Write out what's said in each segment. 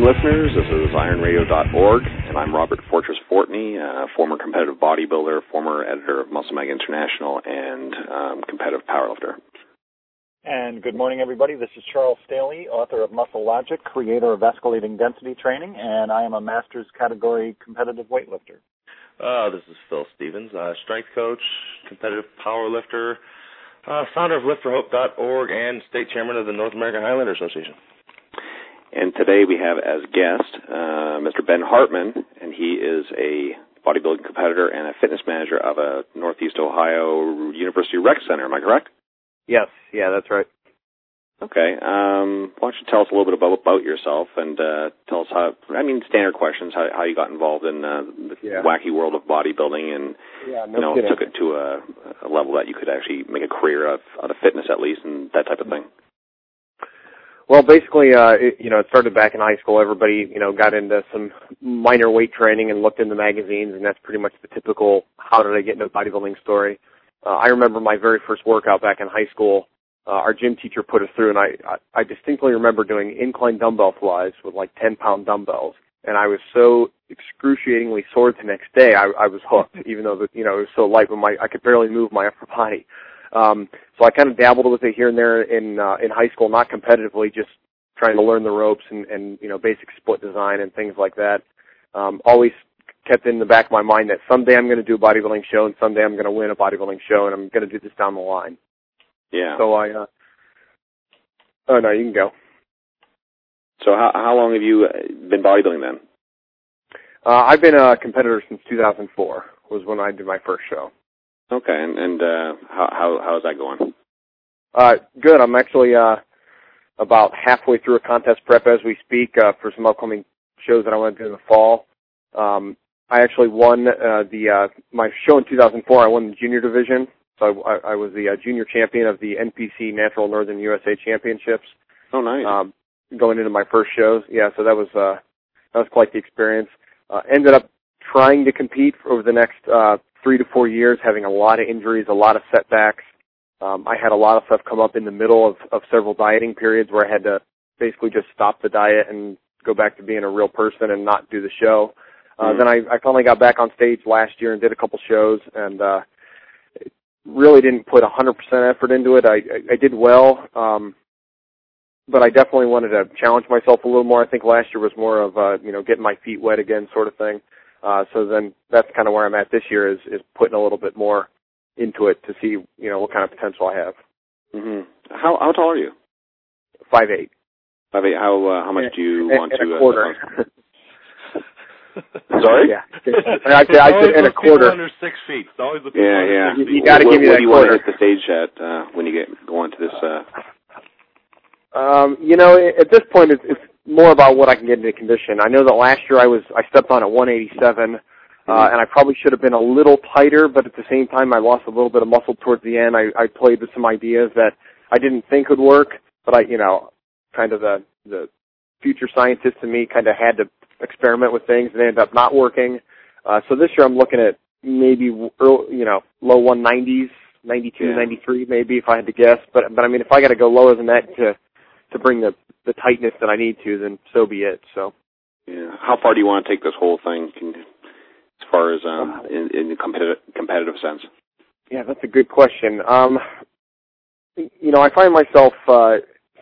welcome listeners. This is ironradio.org, and I'm Robert Fortress Fortney, uh, former competitive bodybuilder, former editor of Muscle Mag International, and um, competitive powerlifter. And good morning, everybody. This is Charles Staley, author of Muscle Logic, creator of Escalating Density Training, and I am a master's category competitive weightlifter. Uh, this is Phil Stevens, uh, strength coach, competitive powerlifter, uh, founder of liftforhope.org, and state chairman of the North American Highlander Association. And today we have as guest uh, Mr. Ben Hartman, and he is a bodybuilding competitor and a fitness manager of a Northeast Ohio University Rec Center. Am I correct? Yes, yeah, that's right. Okay. Um, why don't you tell us a little bit about, about yourself and uh, tell us how, I mean, standard questions, how, how you got involved in uh, the Yeah. wacky world of bodybuilding and, Yeah, you know, took it to a, a level that you could actually make a career of, out of fitness at least and that type of thing. Well, basically, uh, it, you know, it started back in high school. Everybody, you know, got into some minor weight training and looked into magazines, and that's pretty much the typical "how did I get into bodybuilding" story. Uh, I remember my very first workout back in high school. Uh, our gym teacher put us through, and I, I I distinctly remember doing incline dumbbell flies with like ten pound dumbbells, and I was so excruciatingly sore the next day. I, I was hooked, even though the, you know it was so light, but my I could barely move my upper body. Um, so I kind of dabbled with it here and there in uh, in high school, not competitively, just trying to learn the ropes and, and you know basic split design and things like that. Um, always kept in the back of my mind that someday I'm going to do a bodybuilding show and someday I'm going to win a bodybuilding show and I'm going to do this down the line. Yeah. So I, uh, oh no, you can go. So how, how long have you uh, been bodybuilding then? Uh, I've been a competitor since 2004 was when I did my first show. Okay, and, and uh, how, how, how's that going? Uh, good. I'm actually, uh, about halfway through a contest prep as we speak, uh, for some upcoming shows that I want to do in the fall. Um, I actually won, uh, the, uh, my show in 2004. I won the junior division. So I, I was the uh, junior champion of the NPC Natural Northern USA Championships. Oh, nice. Um, going into my first shows. Yeah, so that was, uh, that was quite the experience. Uh, ended up trying to compete for over the next, uh, three to four years, having a lot of injuries, a lot of setbacks. Um, I had a lot of stuff come up in the middle of, of several dieting periods where I had to basically just stop the diet and go back to being a real person and not do the show. Uh, Mhm. Then I, I finally got back on stage last year and did a couple shows and, uh, really didn't put a 100% effort into it. I, I, I did well, um, but I definitely wanted to challenge myself a little more. I think last year was more of, uh, you know, getting my feet wet again sort of thing. Uh, so then that's kind of where I'm at this year is, is putting a little bit more into it to see, you know, what kind of potential I have. hmm How, how tall are you? Five eight. I mean, how, uh, how much do you and, want and to? a quarter. Sorry? yeah. I said, I said, and a Always those people quarter. under six feet. It's always the people Yeah, under yeah. six You- feet. you gotta what, give me what that do you want to hit the stage at uh, when you get go into this? Uh, Um, you know, at this point, it's, it's more about what I can get into condition. I know that last year I was I stepped on at 187, uh, and I probably should have been a little tighter, but at the same time, I lost a little bit of muscle towards the end. I, I played with some ideas that I didn't think would work, but I, you know, kind of the the future scientist in me kind of had to experiment with things, and they ended up not working. Uh, so this year, I'm looking at maybe early, you know low 190s, 92, Yeah. 93, maybe if I had to guess. But but I mean, if I got to go lower than that to to bring the the tightness that I need to, then so be it. So yeah. How far do you want to take this whole thing? Can, as far as um, in, in the competitive competitive sense. yeah, that's a good question. Um, you know, I find myself uh,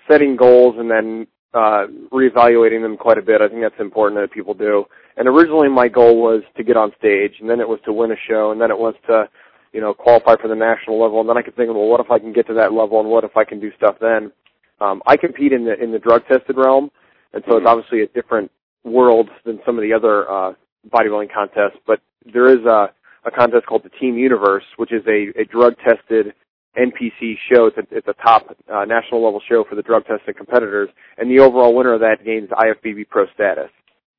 setting goals and then uh, reevaluating them quite a bit. I think that's important that people do. And originally, my goal was to get on stage, and then it was to win a show, and then it was to you know qualify for the national level. And then I could think, well, what if I can get to that level, and what if I can do stuff then? Um, I compete in the in the drug tested realm, and so Mhm. it's obviously a different world than some of the other uh, bodybuilding contests. But there is a, a contest called the Team Universe, which is a, a drug tested NPC show. It's a, it's a top uh, national level show for the drug tested competitors, and the overall winner of that gains IFBB Pro status.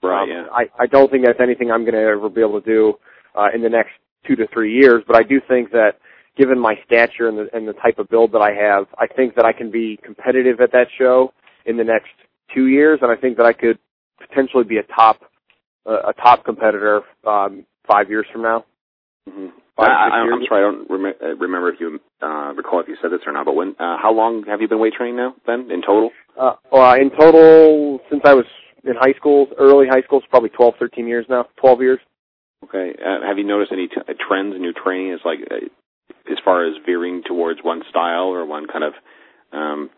Right. Um, yeah. I, I don't think that's anything I'm going to ever be able to do uh, in the next two to three years, but I do think that given my stature and the, and the type of build that I have, I think that I can be competitive at that show in the next two years, and I think that I could potentially be a top uh, a top competitor um, five years from now. hmm Five, I, I'm sorry, I don't rem- uh, remember if you uh, recall if you said this or not. But when, uh, how long have you been weight training now? Then in total? Uh, well, in total, since I was in high school, early high school, it's probably 12, 13 years now, 12 years. Okay. Uh, have you noticed any t- trends in your training? Is like uh, as far as veering towards one style or one kind of um,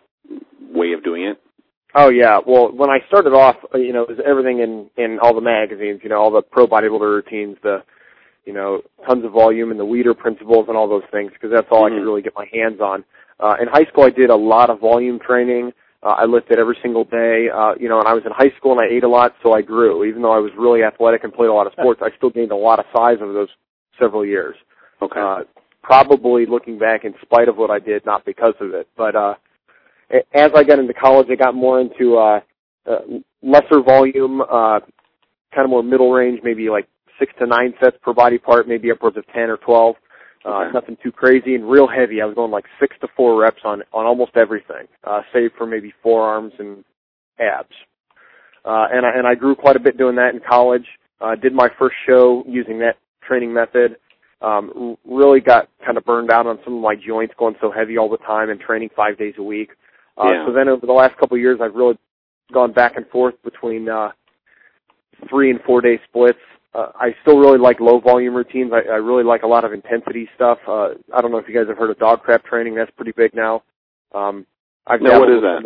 way of doing it? Oh yeah. Well, when I started off, you know, it was everything in in all the magazines. You know, all the pro bodybuilder routines, the you know, tons of volume and the Weider principles and all those things because that's all mm-hmm. I could really get my hands on. Uh, in high school, I did a lot of volume training. Uh, I lifted every single day. Uh, you know, and I was in high school and I ate a lot, so I grew. Even though I was really athletic and played a lot of sports, I still gained a lot of size over those several years. Okay. Uh, probably looking back in spite of what I did, not because of it. But uh, as I got into college, I got more into uh, uh, lesser volume, uh, kind of more middle range, maybe like six to nine sets per body part, maybe upwards of ten or twelve. Uh, okay. Nothing too crazy and real heavy. I was going like six to four reps on on almost everything, uh, save for maybe forearms and abs. Uh, and I and I grew quite a bit doing that in college. Uh, did my first show using that training method. Um, really got kind of burned out on some of my joints going so heavy all the time and training five days a week. Uh, yeah. So then over the last couple of years, I've really gone back and forth between uh, three and four day splits. Uh, I still really like low volume routines. I, I really like a lot of intensity stuff. Uh, I don't know if you guys have heard of dog crap training. That's pretty big now. Um, I've no, what is that?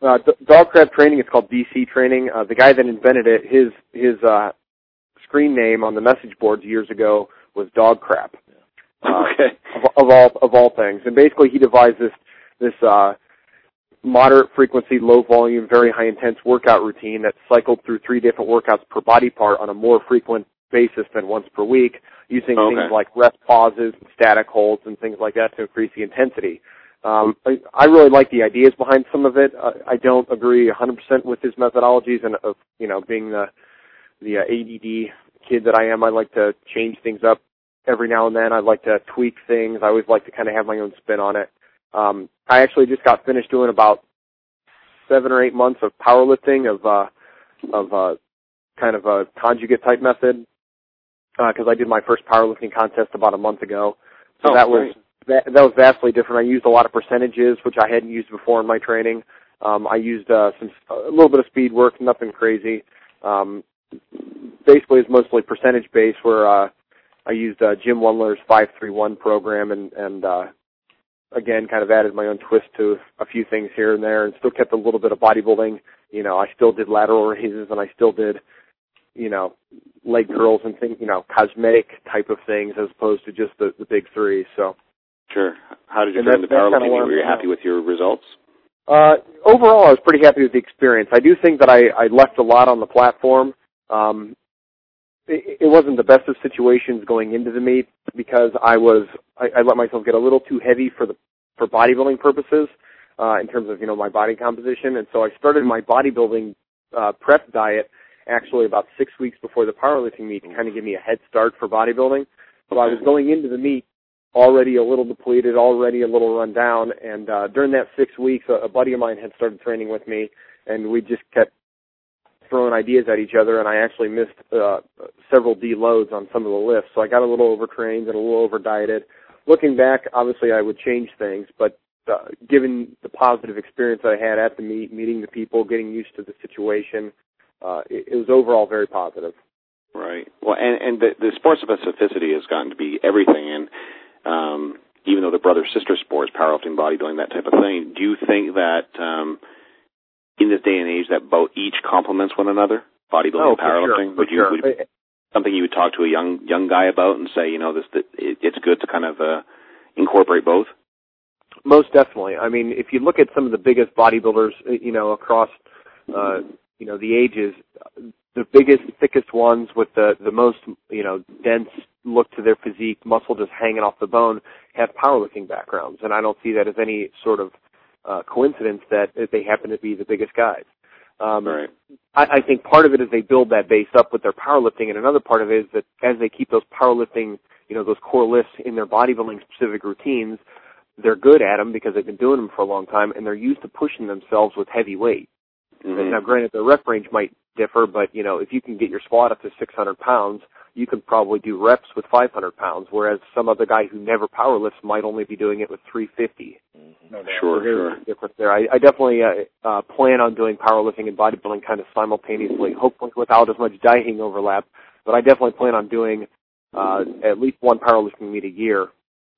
Uh, d- dog crap training. It's called DC training. Uh, the guy that invented it, his his uh, screen name on the message boards years ago was dog crap. Uh, okay. Of, of all of all things, and basically he devised this this uh, moderate frequency, low volume, very high intense workout routine that cycled through three different workouts per body part on a more frequent basis than once per week, using okay. things like rest pauses, and static holds, and things like that to increase the intensity. Um, I, I really like the ideas behind some of it. Uh, I don't agree 100% with his methodologies, and of you know being the the uh, ADD kid that I am, I like to change things up every now and then. I like to tweak things. I always like to kind of have my own spin on it. Um, I actually just got finished doing about seven or eight months of powerlifting of uh, of uh, kind of a conjugate type method because uh, I did my first powerlifting contest about a month ago. So oh, that was that, that was vastly different. I used a lot of percentages, which I hadn't used before in my training. Um, I used uh, some a little bit of speed work, nothing crazy. Um, basically, it's mostly percentage based. Where uh, I used uh, Jim three one program and and uh, again, kind of added my own twist to a few things here and there, and still kept a little bit of bodybuilding. You know, I still did lateral raises, and I still did, you know, leg curls and things, you know, cosmetic type of things as opposed to just the the big three. So. Sure. How did you feel in the powerlifting? Were you happy with your results? Uh, overall, I was pretty happy with the experience. I do think that I, I left a lot on the platform. Um, it, it wasn't the best of situations going into the meet because I was I, I let myself get a little too heavy for the for bodybuilding purposes uh, in terms of you know my body composition, and so I started my bodybuilding uh, prep diet actually about six weeks before the powerlifting meet to kind of give me a head start for bodybuilding. So I was going into the meet already a little depleted, already a little run down, and uh, during that six weeks, a, a buddy of mine had started training with me, and we just kept throwing ideas at each other, and I actually missed uh, several deloads on some of the lifts, so I got a little overtrained and a little over dieted looking back, obviously I would change things, but uh, given the positive experience I had at the meet, meeting the people, getting used to the situation, uh, it, it was overall very positive. Right. Well, and and the, the sport specificity has gotten to be everything, and um, even though the brother sister sports, powerlifting, bodybuilding, that type of thing, do you think that um, in this day and age that both each complements one another, bodybuilding oh, and powerlifting? Sure, would you sure. would, something you would talk to a young young guy about and say, you know, this that it, it's good to kind of uh, incorporate both? Most definitely. I mean, if you look at some of the biggest bodybuilders, uh, you know, across uh, you know the ages, the biggest, thickest ones with the the most you know dense look to their physique, muscle just hanging off the bone, have powerlifting backgrounds, and I don't see that as any sort of uh, coincidence that they happen to be the biggest guys. Um, right. I, I think part of it is they build that base up with their powerlifting, and another part of it is that as they keep those powerlifting, you know, those core lifts in their bodybuilding specific routines, they're good at them because they've been doing them for a long time, and they're used to pushing themselves with heavy weight. Mm-hmm. Now, granted, their rep range might differ, but you know, if you can get your squat up to 600 pounds, you could probably do reps with 500 pounds, whereas some other guy who never power lifts might only be doing it with 350. No sure, so sure. Difference there. I, I definitely uh, uh, plan on doing powerlifting and bodybuilding kind of simultaneously, hopefully without as much dieting overlap. But I definitely plan on doing uh, at least one powerlifting meet a year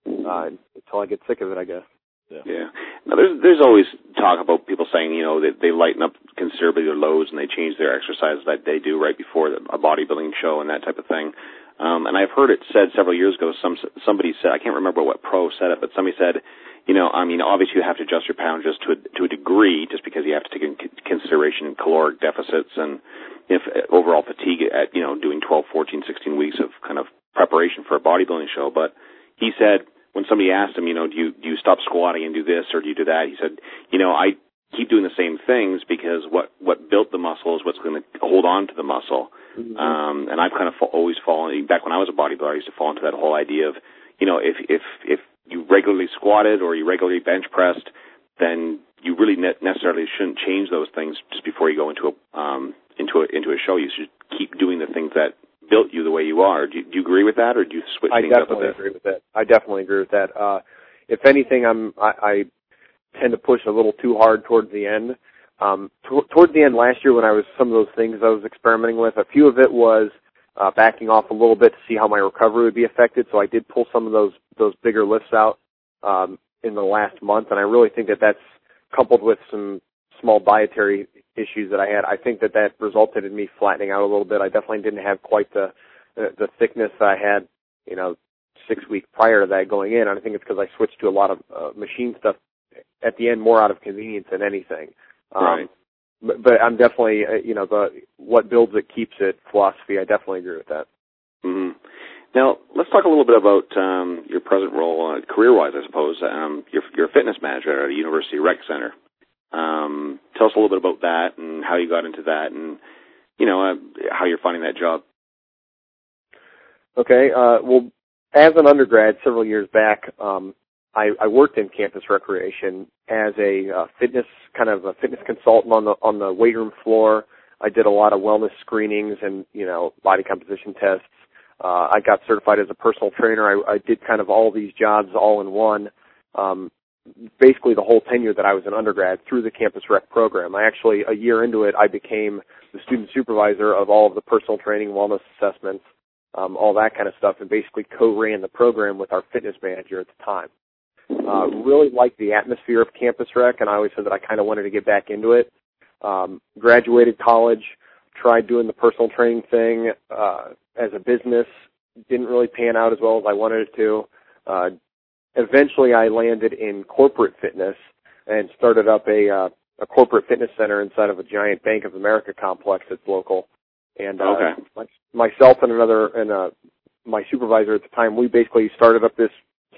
uh, until I get sick of it, I guess. Yeah. yeah. Now there's there's always talk about people saying you know that they lighten up considerably their loads and they change their exercise that they do right before a bodybuilding show and that type of thing. Um, and I've heard it said several years ago. Some somebody said I can't remember what pro said it, but somebody said, you know, I mean, obviously you have to adjust your pound just to a, to a degree, just because you have to take into consideration caloric deficits and if overall fatigue at you know doing 12, 14, 16 weeks of kind of preparation for a bodybuilding show. But he said when somebody asked him, you know, do you do you stop squatting and do this or do you do that? He said, you know, I keep doing the same things because what what built the muscle is what's going to hold on to the muscle. Mm-hmm. Um, and I've kind of always fallen back when I was a bodybuilder. I used to fall into that whole idea of, you know, if if if you regularly squatted or you regularly bench pressed, then you really ne- necessarily shouldn't change those things just before you go into a um, into a into a show. You should keep doing the things that built you the way you are. Do you, do you agree with that, or do you switch I things up with I definitely agree with that. I definitely agree with that. Uh, if anything, I'm I, I tend to push a little too hard towards the end. Um, t- towards the end last year, when I was some of those things I was experimenting with, a few of it was uh, backing off a little bit to see how my recovery would be affected. So I did pull some of those those bigger lifts out um, in the last month, and I really think that that's coupled with some small dietary issues that I had, I think that that resulted in me flattening out a little bit. I definitely didn't have quite the the thickness that I had, you know, six weeks prior to that going in. And I think it's because I switched to a lot of uh, machine stuff at the end, more out of convenience than anything. Um, right. But, but I'm definitely, uh, you know, the what builds it keeps it philosophy. I definitely agree with that. Mm-hmm. Now, let's talk a little bit about um, your present role, uh, career-wise, I suppose. Um, you're, you're a fitness manager at a university rec center. Um, tell us a little bit about that and how you got into that, and you know uh, how you're finding that job. Okay. Uh, well, as an undergrad several years back, um, I, I worked in campus recreation as a uh, fitness kind of a fitness consultant on the on the weight room floor. I did a lot of wellness screenings and you know body composition tests. Uh, I got certified as a personal trainer. I, I did kind of all these jobs all in one. Um, basically the whole tenure that I was an undergrad through the campus rec program. I actually, a year into it, I became the student supervisor of all of the personal training, wellness assessments, um, all that kind of stuff, and basically co-ran the program with our fitness manager at the time. Uh, really liked the atmosphere of campus rec, and I always said that I kind of wanted to get back into it. Um, graduated college, tried doing the personal training thing uh, as a business, didn't really pan out as well as I wanted it to. Uh, eventually I landed in corporate fitness and started up a uh, a corporate fitness center inside of a giant Bank of America complex that's local. And uh, okay. my, myself and another and uh, my supervisor at the time, we basically started up this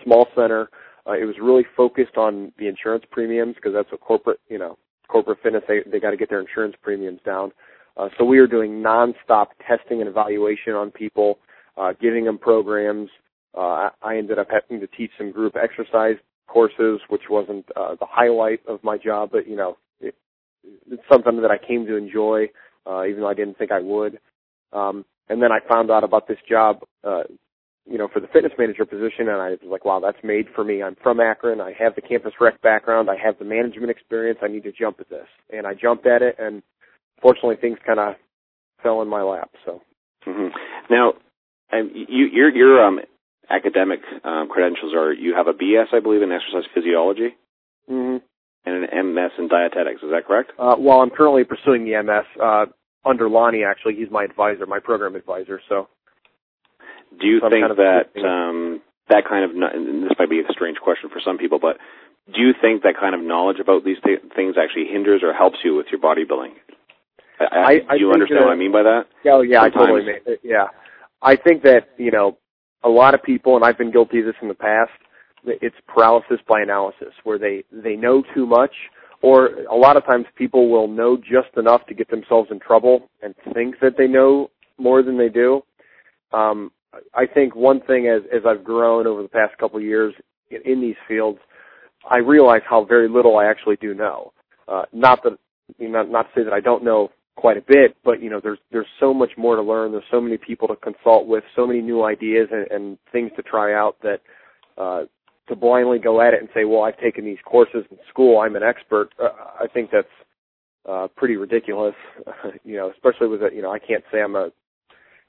small center. Uh, it was really focused on the insurance premiums because that's what corporate, you know, corporate fitness they they got to get their insurance premiums down. Uh, so we were doing nonstop testing and evaluation on people, uh, giving them programs, uh, I ended up having to teach some group exercise courses, which wasn't uh, the highlight of my job, but you know, it, it's something that I came to enjoy, uh, even though I didn't think I would. Um, and then I found out about this job, uh, you know, for the fitness manager position, and I was like, wow, that's made for me. I'm from Akron. I have the campus rec background. I have the management experience. I need to jump at this, and I jumped at it, and fortunately, things kind of fell in my lap. So. Mm-hmm. Now, um, you, you're you're um, academic um, credentials are you have a BS, I believe, in exercise physiology mm-hmm. and an MS in dietetics. Is that correct? Uh, well, I'm currently pursuing the MS uh, under Lonnie. Actually, he's my advisor, my program advisor. So, do you think kind of that um, that kind of and this might be a strange question for some people, but do you think that kind of knowledge about these th- things actually hinders or helps you with your bodybuilding? I, I, do you understand that, what I mean by that? Oh yeah, Sometimes. I totally mean. Yeah, I think that you know a lot of people, and I've been guilty of this in the past, it's paralysis by analysis, where they, they know too much, or a lot of times people will know just enough to get themselves in trouble and think that they know more than they do. Um, I think one thing as, as I've grown over the past couple of years in, in these fields, I realize how very little I actually do know. Uh, not that, know, not to say that I don't know quite a bit, but you know, there's there's so much more to learn. There's so many people to consult with, so many new ideas and, and things to try out that uh, to blindly go at it and say, well, I've taken these courses in school, I'm an expert. Uh, I think that's uh, pretty ridiculous. you know, especially with a, you know, I can't say I'm a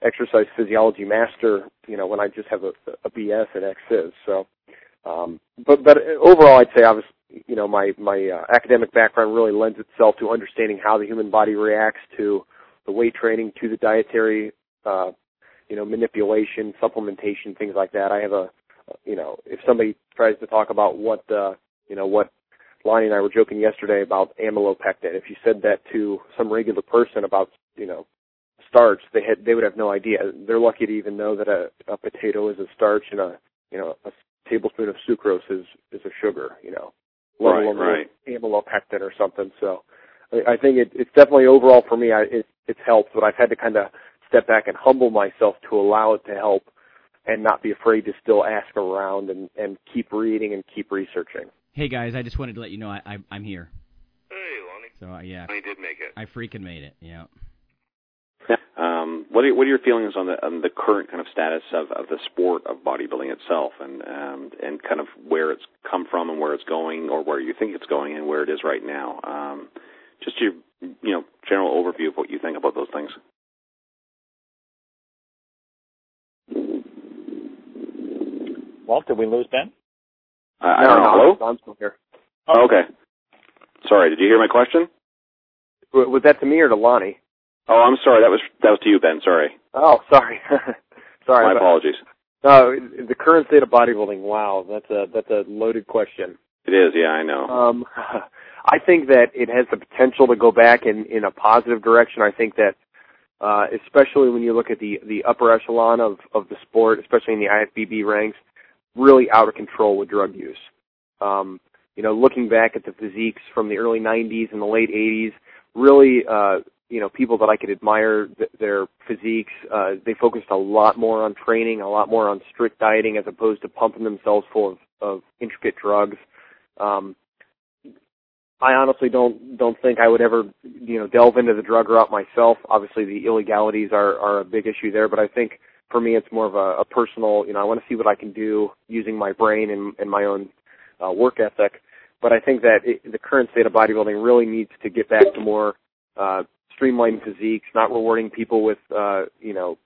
exercise physiology master, you know, when I just have a, a BS in exphys. So, um, but but overall, I'd say I was, you know, my my uh, academic background really lends itself to understanding how the human body reacts to the weight training, to the dietary, uh, you know, manipulation, supplementation, things like that. I have a, you know, if somebody tries to talk about what, uh, you know, what Lonnie and I were joking yesterday about amylopectin. If you said that to some regular person about, you know, starch, they had they would have no idea. They're lucky to even know that a, a potato is a starch and a you know a tablespoon of sucrose is is a sugar. You know, let right, alone right. amylopectin or something. So I, I think it, it's definitely overall for me. I, it, it's helped, but I've had to kind of step back and humble myself to allow it to help and not be afraid to still ask around and and keep reading and keep researching. Hey guys, I just wanted to let you know I, I I'm here. Hey Lonnie. So uh, yeah, I did make it. I freaking made it. Yeah. What are what are your feelings on the on the current kind of status of, of the sport of bodybuilding itself, and um, and kind of where it's come from and where it's going, or where you think it's going and where it is right now? Um, just your you know general overview of what you think about those things. Well, did we lose Ben? Uh, I don't know. Hello. I'm still here. Oh, okay. Sorry, did you hear my question? Was that to me or to Lonnie? Oh, I'm sorry. That was that was to you, Ben. Sorry. Oh, sorry. sorry. My apologies. No, the current state of bodybuilding. Wow, that's a that's a loaded question. It is. Yeah, I know. Um, I think that it has the potential to go back in in a positive direction. I think that, uh, especially when you look at the the upper echelon of of the sport, especially in the IFBB ranks, really out of control with drug use. Um, you know, looking back at the physiques from the early 90s and the late 80s, really uh, you know people that I could admire th- their physiques. Uh, they focused a lot more on training, a lot more on strict dieting, as opposed to pumping themselves full of, of intricate drugs. Um, I honestly don't don't think I would ever you know delve into the drug route myself. Obviously, the illegalities are are a big issue there, but I think for me it's more of a, a personal. You know, I want to see what I can do using my brain and, and my own uh, work ethic. But I think that it, the current state of bodybuilding really needs to get back to more uh, streamlined physiques, not rewarding people with uh, you know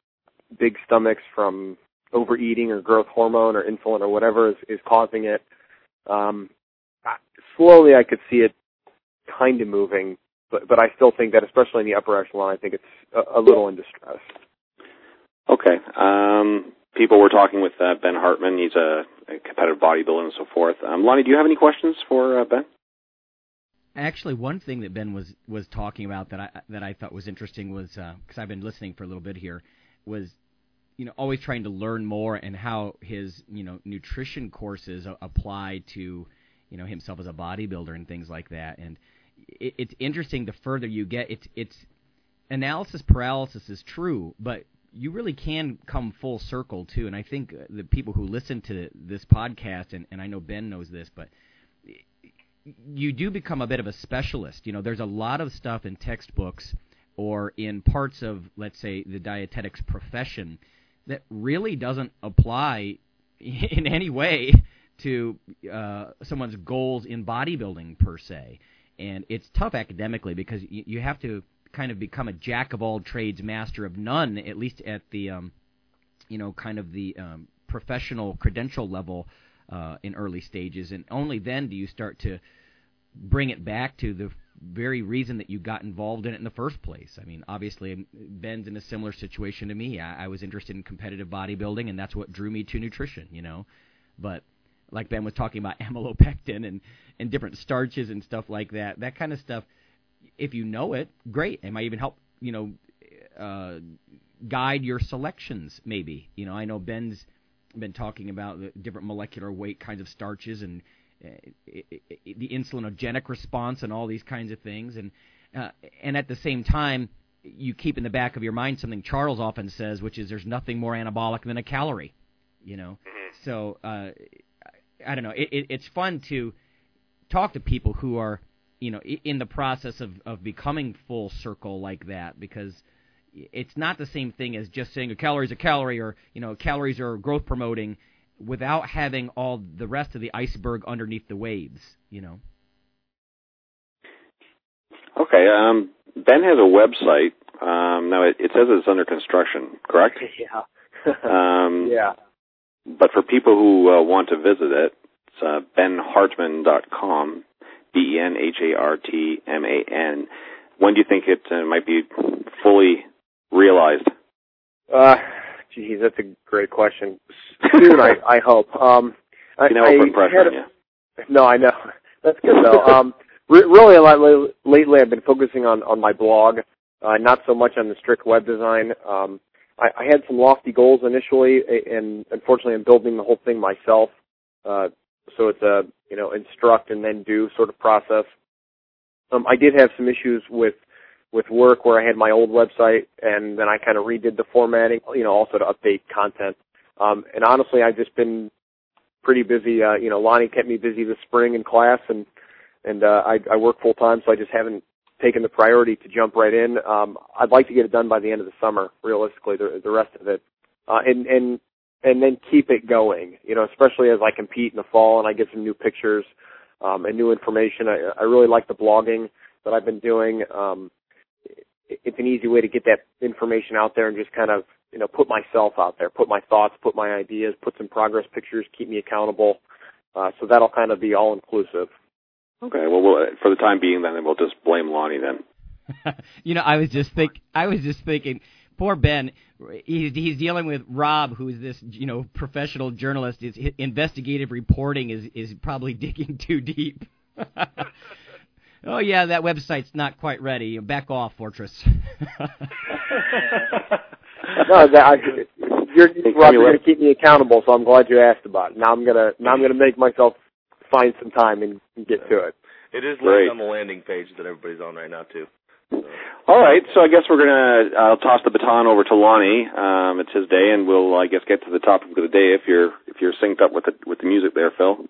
big stomachs from overeating or growth hormone or insulin or whatever is, is causing it. Um, slowly, I could see it kind of moving, but but I still think that, especially in the upper echelon, I think it's a, a little in distress. Okay. Um, people were talking with uh, Ben Hartman. He's a, a competitive bodybuilder and so forth. Um, Lonnie, do you have any questions for uh, Ben? Actually, one thing that Ben was was talking about that I that I thought was interesting was because uh, I've been listening for a little bit here was you know always trying to learn more and how his you know nutrition courses apply to you know himself as a bodybuilder and things like that. And it, it's interesting the further you get it's it's analysis paralysis is true but you really can come full circle too. And I think the people who listen to this podcast and, and I know Ben knows this but you do become a bit of a specialist. You know, there's a lot of stuff in textbooks or in parts of, let's say, the dietetics profession that really doesn't apply in any way to uh, someone's goals in bodybuilding per se. And it's tough academically because you, you have to kind of become a jack of all trades, master of none, at least at the, um, you know, kind of the um, professional credential level uh, in early stages, and only then do you start to bring it back to the very reason that you got involved in it in the first place. I mean, obviously, Ben's in a similar situation to me. I, I was interested in competitive bodybuilding, and that's what drew me to nutrition, you know. But like Ben was talking about amylopectin and and different starches and stuff like that, that kind of stuff. If you know it, great. It might even help, you know, uh, guide your selections. Maybe, you know. I know Ben's been talking about the different molecular weight kinds of starches and uh, the insulinogenic response and all these kinds of things. And uh, and at the same time you keep in the back of your mind something Charles often says which is there's nothing more anabolic than a calorie you know? Mm-hmm. so uh, I don't know. It, it, it's fun to talk to people who are you know, in the process of of becoming full circle like that because it's not the same thing as just saying a calorie is a calorie or you know calories are growth promoting without having all the rest of the iceberg underneath the waves you know? Okay um ben has a website um now it, it says it's under construction correct? Yeah. Um yeah. but for people who uh, want to visit it it's uh, benhartman.com b e n h a r t m a n. When do you think it uh, might be fully realized? Uh, geez, that's a great question. Soon, I, I hope. Um, I, you know, I, pressure on you. No, I know. That's good though. um, re- really, a lot lately, I've been focusing on on my blog, uh, not so much on the strict web design. Um, I, I had some lofty goals initially, and unfortunately, I'm building the whole thing myself. Uh, so it's a you know instruct and then do sort of process. Um, I did have some issues with with work where I had my old website and then I kind of redid the formatting, you know, also to update content. Um, and honestly, I've just been pretty busy. Uh, you know, Lonnie kept me busy this spring in class and, and, uh, I, I work full time, so I just haven't taken the priority to jump right in. Um, I'd like to get it done by the end of the summer, realistically, the, the rest of it. Uh, and, and, and then keep it going, you know, especially as I compete in the fall and I get some new pictures, um, and new information. I, I really like the blogging that I've been doing. Um, it's an easy way to get that information out there and just kind of you know put myself out there, put my thoughts, put my ideas, put some progress pictures, keep me accountable. Uh, so that'll kind of be all inclusive. Okay. Well, we'll for the time being, then we'll just blame Lonnie then. you know, I was just think I was just thinking, poor Ben. He's he's dealing with Rob, who is this you know professional journalist. His investigative reporting is is probably digging too deep. Oh yeah, that website's not quite ready. Back off, Fortress. no, that I, you're, Rob, you're going to keep me accountable, so I'm glad you asked about it. Now I'm gonna now I'm gonna make myself find some time and, and get to it. It is listed on the landing page that everybody's on right now too. So. All right, so I guess we're gonna I'll toss the baton over to Lonnie. Um, it's his day, and we'll I guess get to the topic of the day if you're if you're synced up with the with the music there, Phil.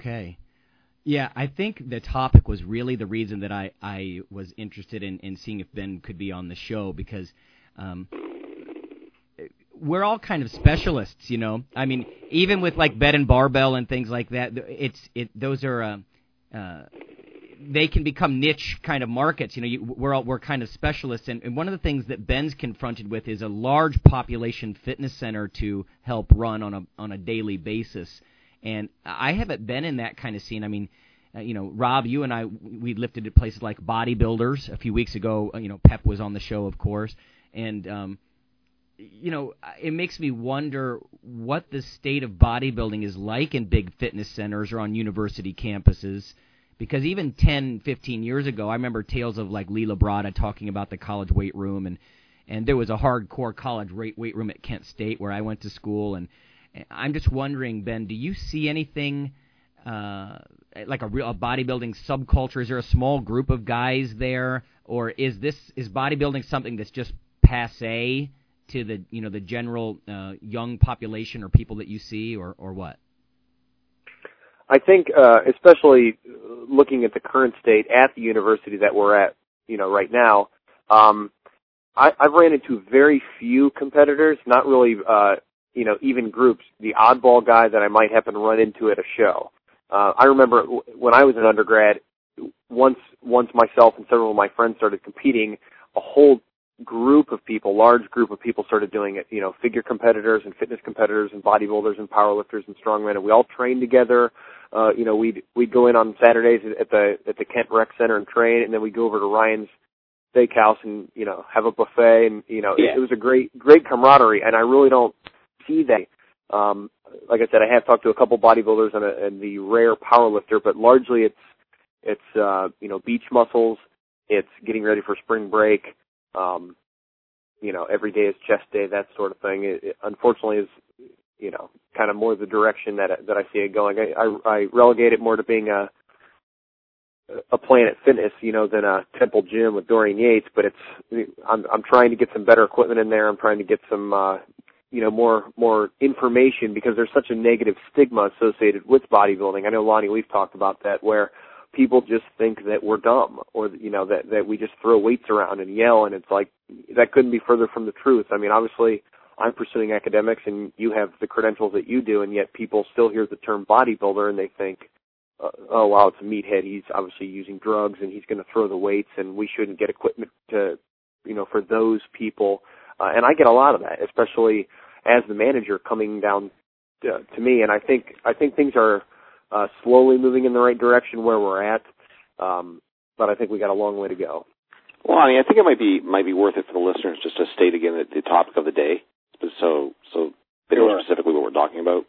Okay. Yeah, I think the topic was really the reason that I, I was interested in, in seeing if Ben could be on the show because um, we're all kind of specialists, you know. I mean, even with like bed and barbell and things like that, it's it those are uh, uh, they can become niche kind of markets. You know, you, we're all, we're kind of specialists, and, and one of the things that Ben's confronted with is a large population fitness center to help run on a on a daily basis. And I haven't been in that kind of scene. I mean, uh, you know, Rob, you and I, we lifted at places like Bodybuilders a few weeks ago. Uh, you know, Pep was on the show, of course, and um, you know, it makes me wonder what the state of bodybuilding is like in big fitness centers or on university campuses. Because even 10, 15 years ago, I remember tales of like Lee Labrada talking about the college weight room, and and there was a hardcore college weight weight room at Kent State where I went to school, and I'm just wondering, Ben, do you see anything uh, like a real a bodybuilding subculture? Is there a small group of guys there, or is this is bodybuilding something that's just passe to the you know the general uh, young population or people that you see, or or what? I think, uh, especially looking at the current state at the university that we're at, you know, right now, um, I, I've ran into very few competitors, not really uh, you know, even groups, the oddball guy that I might happen to run into at a show. Uh, I remember when I was an undergrad, once once myself and several of my friends started competing, a whole group of people, large group of people started doing it. You know, figure competitors and fitness competitors and bodybuilders and powerlifters and strongmen, and we all trained together. Uh, you know, we'd we'd go in on Saturdays at the at the Kent Rec Center and train, and then we'd go over to Ryan's Steakhouse and you know have a buffet, and you know yeah. it, it was a great great camaraderie. And I really don't see that. Um, like I said, I have talked to a couple bodybuilders and, a, and the rare powerlifter, but largely it's it's uh, you know beach muscles. It's getting ready for spring break. Um, you know every day is chest day, that sort of thing. It, it unfortunately is you know kind of more the direction that that I see it going. I, I, I relegate it more to being a a Planet Fitness, you know, than a Temple Gym with Dorian Yates. But it's I'm I'm trying to get some better equipment in there. I'm trying to get some uh, you know more more information because there's such a negative stigma associated with bodybuilding. I know Lonnie we've talked about that where people just think that we're dumb or you know that that we just throw weights around and yell and it's like that couldn't be further from the truth. I mean, obviously I'm pursuing academics and you have the credentials that you do and yet people still hear the term bodybuilder and they think uh, oh wow, it's a meathead. He's obviously using drugs and he's going to throw the weights and we shouldn't get equipment to you know for those people. Uh, and I get a lot of that, especially as the manager coming down to, to me. And I think I think things are uh, slowly moving in the right direction where we're at, um, but I think we got a long way to go. Well, I mean, I think it might be might be worth it for the listeners just to state again the, the topic of the day, so so they know sure. specifically what we're talking about.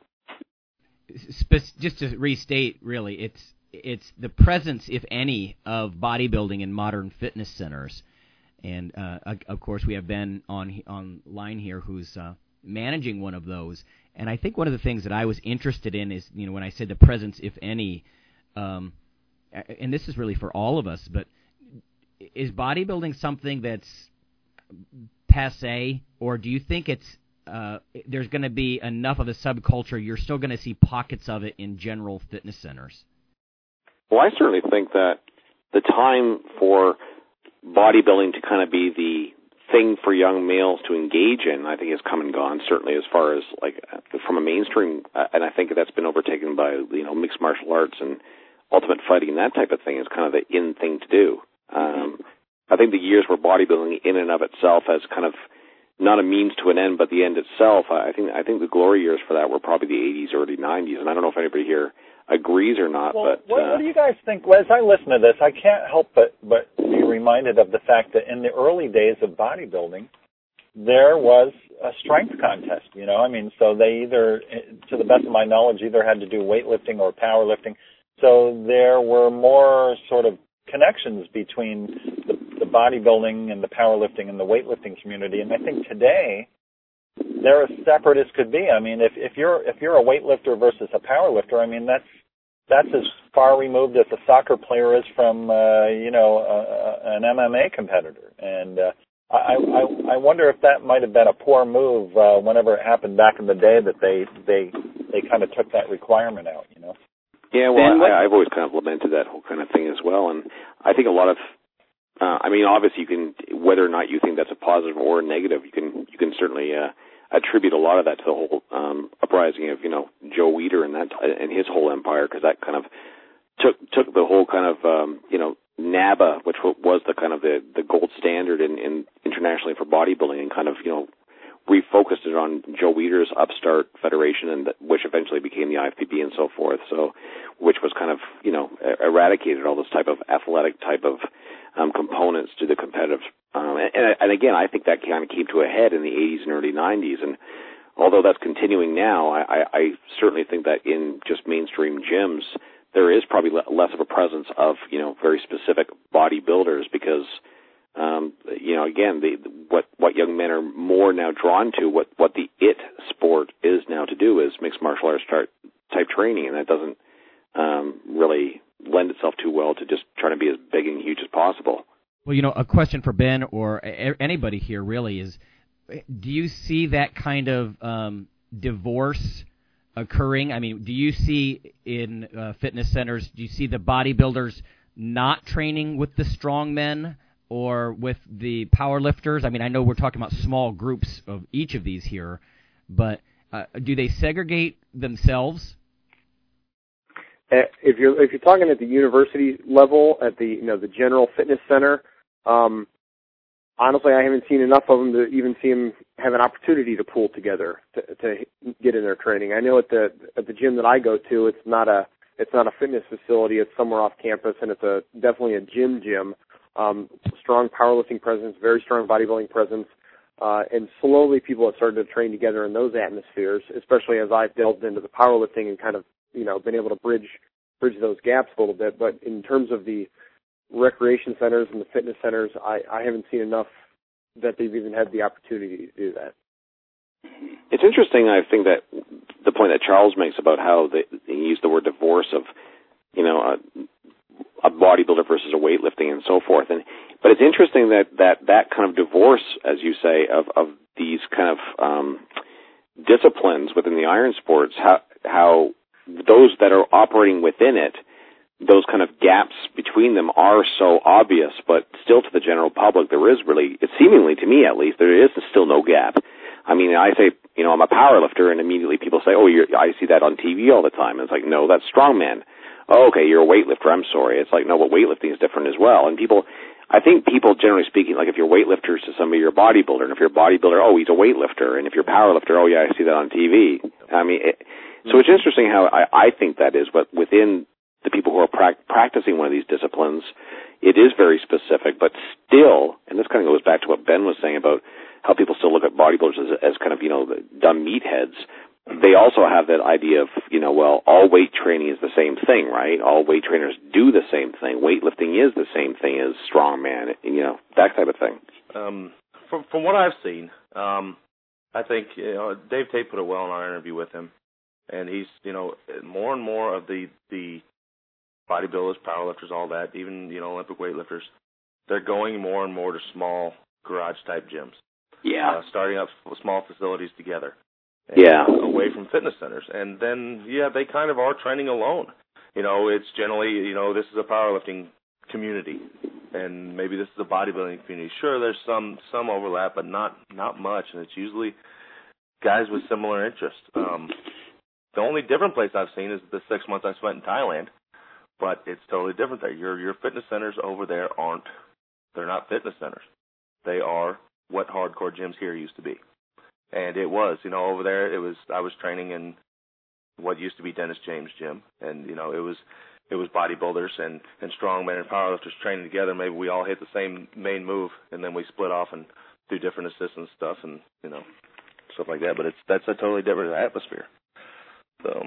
just to restate, really, it's it's the presence, if any, of bodybuilding in modern fitness centers, and uh, of course we have Ben on online here who's uh, managing one of those. And I think one of the things that I was interested in is, you know, when I said the presence, if any, um, and this is really for all of us, but is bodybuilding something that's passe, or do you think it's uh, there's going to be enough of a subculture you're still going to see pockets of it in general fitness centers? Well, I certainly think that the time for bodybuilding to kind of be the thing for young males to engage in, I think, has come and gone. Certainly, as far as like from a mainstream, uh, and I think that's been overtaken by you know mixed martial arts and ultimate fighting and that type of thing is kind of the in thing to do. Um, I think the years where bodybuilding in and of itself has kind of not a means to an end, but the end itself. I think I think the glory years for that were probably the 80s, early 90s, and I don't know if anybody here agrees or not. Well, but what, uh, what do you guys think? As I listen to this, I can't help but but be reminded of the fact that in the early days of bodybuilding, there was a strength contest. You know, I mean, so they either, to the best of my knowledge, either had to do weightlifting or powerlifting. So there were more sort of connections between the, the bodybuilding and the powerlifting and the weightlifting community. And I think today they're as separate as could be. I mean, if if you're if you're a weightlifter versus a powerlifter, I mean that's that's as far removed as a soccer player is from uh, you know uh, an MMA competitor. And uh, I, I I wonder if that might have been a poor move uh, whenever it happened back in the day that they they they kind of took that requirement out. You know. Yeah, well, I, I've always kind of lamented that whole kind of thing as well, and I think a lot of uh, I mean, obviously, you can whether or not you think that's a positive or a negative, you can you can certainly uh, attribute a lot of that to the whole um, uprising of you know Joe Weider and that and his whole empire because that kind of took took the whole kind of um, you know NABBA, which was the kind of the the gold standard in, in internationally for bodybuilding, and kind of you know refocused it on Joe Weider's upstart federation, and which eventually became the IFBB and so forth. So, which was kind of you know eradicated all this type of athletic type of um, components to the competitive um, and, and again, I think that kind of came to a head in the 80s and early 90s. And although that's continuing now, I, I, I certainly think that in just mainstream gyms, there is probably less of a presence of you know very specific bodybuilders because um, you know again the what what young men are more now drawn to what what the it sport is now to do is mixed martial arts type training, and that doesn't um, really lend itself too well to just trying to be as big and huge as possible. Well, you know, a question for Ben or anybody here really is: Do you see that kind of um, divorce occurring? I mean, do you see in uh, fitness centers? Do you see the bodybuilders not training with the strong men or with the power lifters? I mean, I know we're talking about small groups of each of these here, but uh, do they segregate themselves? Uh, if you're if you're talking at the university level, at the you know the general fitness center, um, honestly, I haven't seen enough of them to even see them have an opportunity to pool together to, to get in their training. I know at the at the gym that I go to, it's not a it's not a fitness facility. It's somewhere off campus, and it's a definitely a gym gym. Um, strong powerlifting presence, very strong bodybuilding presence, uh, and slowly people have started to train together in those atmospheres. Especially as I've delved into the powerlifting and kind of you know been able to bridge bridge those gaps a little bit. But in terms of the recreation centers and the fitness centers, I, I haven't seen enough that they've even had the opportunity to do that. It's interesting. I think that the point that Charles makes about how they, he used the word divorce of, you know, a, a bodybuilder versus a weightlifting and so forth. And but it's interesting that that that kind of divorce, as you say, of of these kind of um, disciplines within the iron sports, how how those that are operating within it those kind of gaps between them are so obvious, but still to the general public, there is really, it seemingly to me at least, there is still no gap. I mean, I say, you know, I'm a power lifter, and immediately people say, oh, you're, I see that on TV all the time. And it's like, no, that's strongman. Oh, okay, you're a weightlifter. I'm sorry. It's like, no, but weightlifting is different as well. And people, I think people generally speaking, like if you're weightlifters to somebody, you're a bodybuilder, and if you're a bodybuilder, oh, he's a weightlifter, and if you're a power lifter, oh yeah, I see that on TV. I mean, it, so it's interesting how I, I think that is, but within the people who are pra- practicing one of these disciplines, it is very specific, but still, and this kind of goes back to what Ben was saying about how people still look at bodybuilders as, as kind of, you know, dumb meatheads. They also have that idea of, you know, well, all weight training is the same thing, right? All weight trainers do the same thing. Weightlifting is the same thing as strongman, you know, that type of thing. Um, from from what I've seen, um, I think you know, Dave Tate put it well in our interview with him, and he's you know more and more of the the bodybuilders, powerlifters, all that, even you know Olympic weightlifters, they're going more and more to small garage type gyms. Yeah. Uh, starting up small facilities together. Yeah. Away from fitness centers, and then yeah, they kind of are training alone. You know, it's generally you know this is a powerlifting community, and maybe this is a bodybuilding community. Sure, there's some some overlap, but not not much, and it's usually guys with similar interests. Um, the only different place I've seen is the six months I spent in Thailand but it's totally different there. Your your fitness centers over there aren't they're not fitness centers. They are what hardcore gyms here used to be. And it was, you know, over there it was I was training in what used to be Dennis James gym and you know, it was it was bodybuilders and and strongmen and powerlifters training together. Maybe we all hit the same main move and then we split off and do different assistance stuff and, you know, stuff like that, but it's that's a totally different atmosphere. So.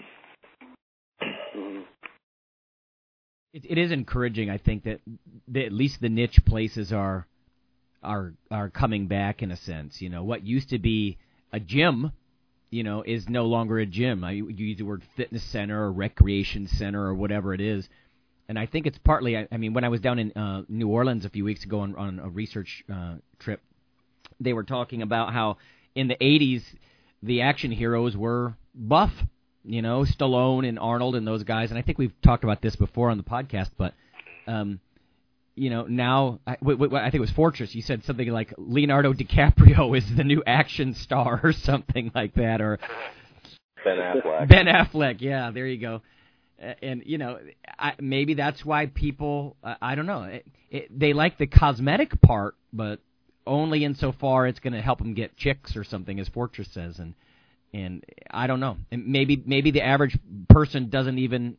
It, it is encouraging, I think, that the, at least the niche places are are are coming back in a sense. You know, what used to be a gym, you know, is no longer a gym. I you use the word fitness center or recreation center or whatever it is. And I think it's partly. I, I mean, when I was down in uh, New Orleans a few weeks ago on, on a research uh, trip, they were talking about how in the 80s the action heroes were buff you know, Stallone and Arnold and those guys. And I think we've talked about this before on the podcast, but um, you know, now I, w- w- I think it was Fortress. You said something like Leonardo DiCaprio is the new action star or something like that, or Ben Affleck. Ben Affleck, yeah, there you go. And you know, I, maybe that's why people, uh, I don't know, it, it, they like the cosmetic part, but only insofar it's going to help them get chicks or something, as Fortress says, and and I don't know. And maybe maybe the average person doesn't even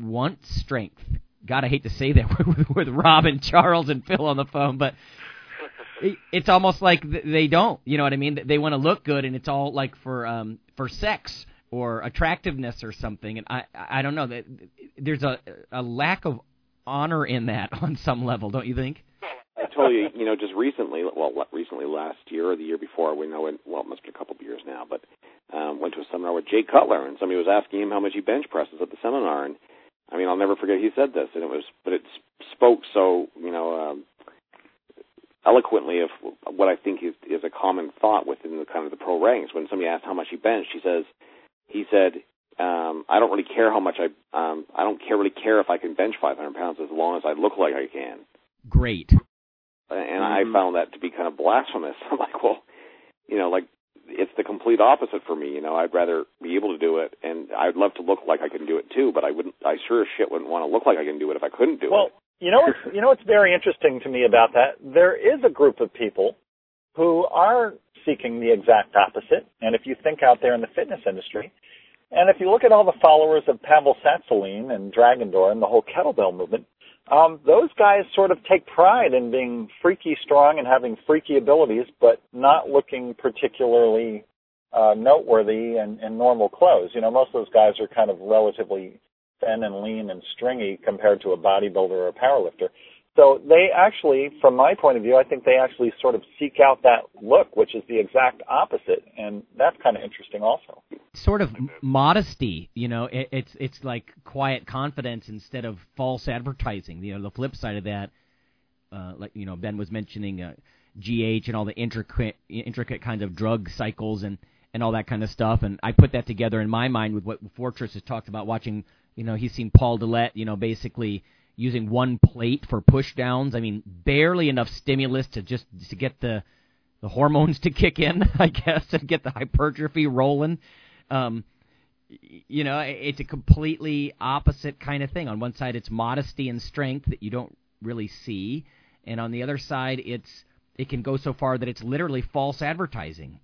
want strength. God, I hate to say that with, with Rob and Charles and Phil on the phone, but it's almost like they don't. You know what I mean? They want to look good, and it's all like for um for sex or attractiveness or something. And I I don't know that there's a a lack of honor in that on some level, don't you think? I told you, you know, just recently, well, recently last year or the year before, we know it, well, it must be a couple of years now, but um, went to a seminar with Jay Cutler, and somebody was asking him how much he bench presses at the seminar, and I mean, I'll never forget he said this, and it was, but it spoke so, you know, um, eloquently of what I think is is a common thought within the kind of the pro ranks. When somebody asked how much he benched, he says, he said, um, I don't really care how much I, um, I don't care really care if I can bench 500 pounds as long as I look like I can. Great. And mm-hmm. I found that to be kind of blasphemous. I'm like, well, you know, like it's the complete opposite for me. You know, I'd rather be able to do it, and I'd love to look like I can do it too. But I wouldn't. I sure as shit wouldn't want to look like I can do it if I couldn't do well, it. Well, you know what's you know what's very interesting to me about that. There is a group of people who are seeking the exact opposite. And if you think out there in the fitness industry, and if you look at all the followers of Pavel Tsatsouline and Dragon Door and the whole kettlebell movement, um, those guys sort of take pride in being freaky strong and having freaky abilities, but not looking particularly uh, noteworthy in, in normal clothes. You know, most of those guys are kind of relatively thin and lean and stringy compared to a bodybuilder or a powerlifter. So they actually, from my point of view, I think they actually sort of seek out that look, which is the exact opposite, and that's kind of interesting also. Sort of modesty, you know, it, it's it's like quiet confidence instead of false advertising. You know, the flip side of that, uh, like you know, Ben was mentioning uh, GH and all the intricate intricate kinds of drug cycles and and all that kind of stuff, and I put that together in my mind with what Fortress has talked about watching. You know, he's seen Paul Dillett, you know, basically using one plate for push downs. I mean, barely enough stimulus to just to get the the hormones to kick in, I guess, and get the hypertrophy rolling. Um, you know, it's a completely opposite kind of thing. On one side, it's modesty and strength that you don't really see, and on the other side, it's it can go so far that it's literally false advertising.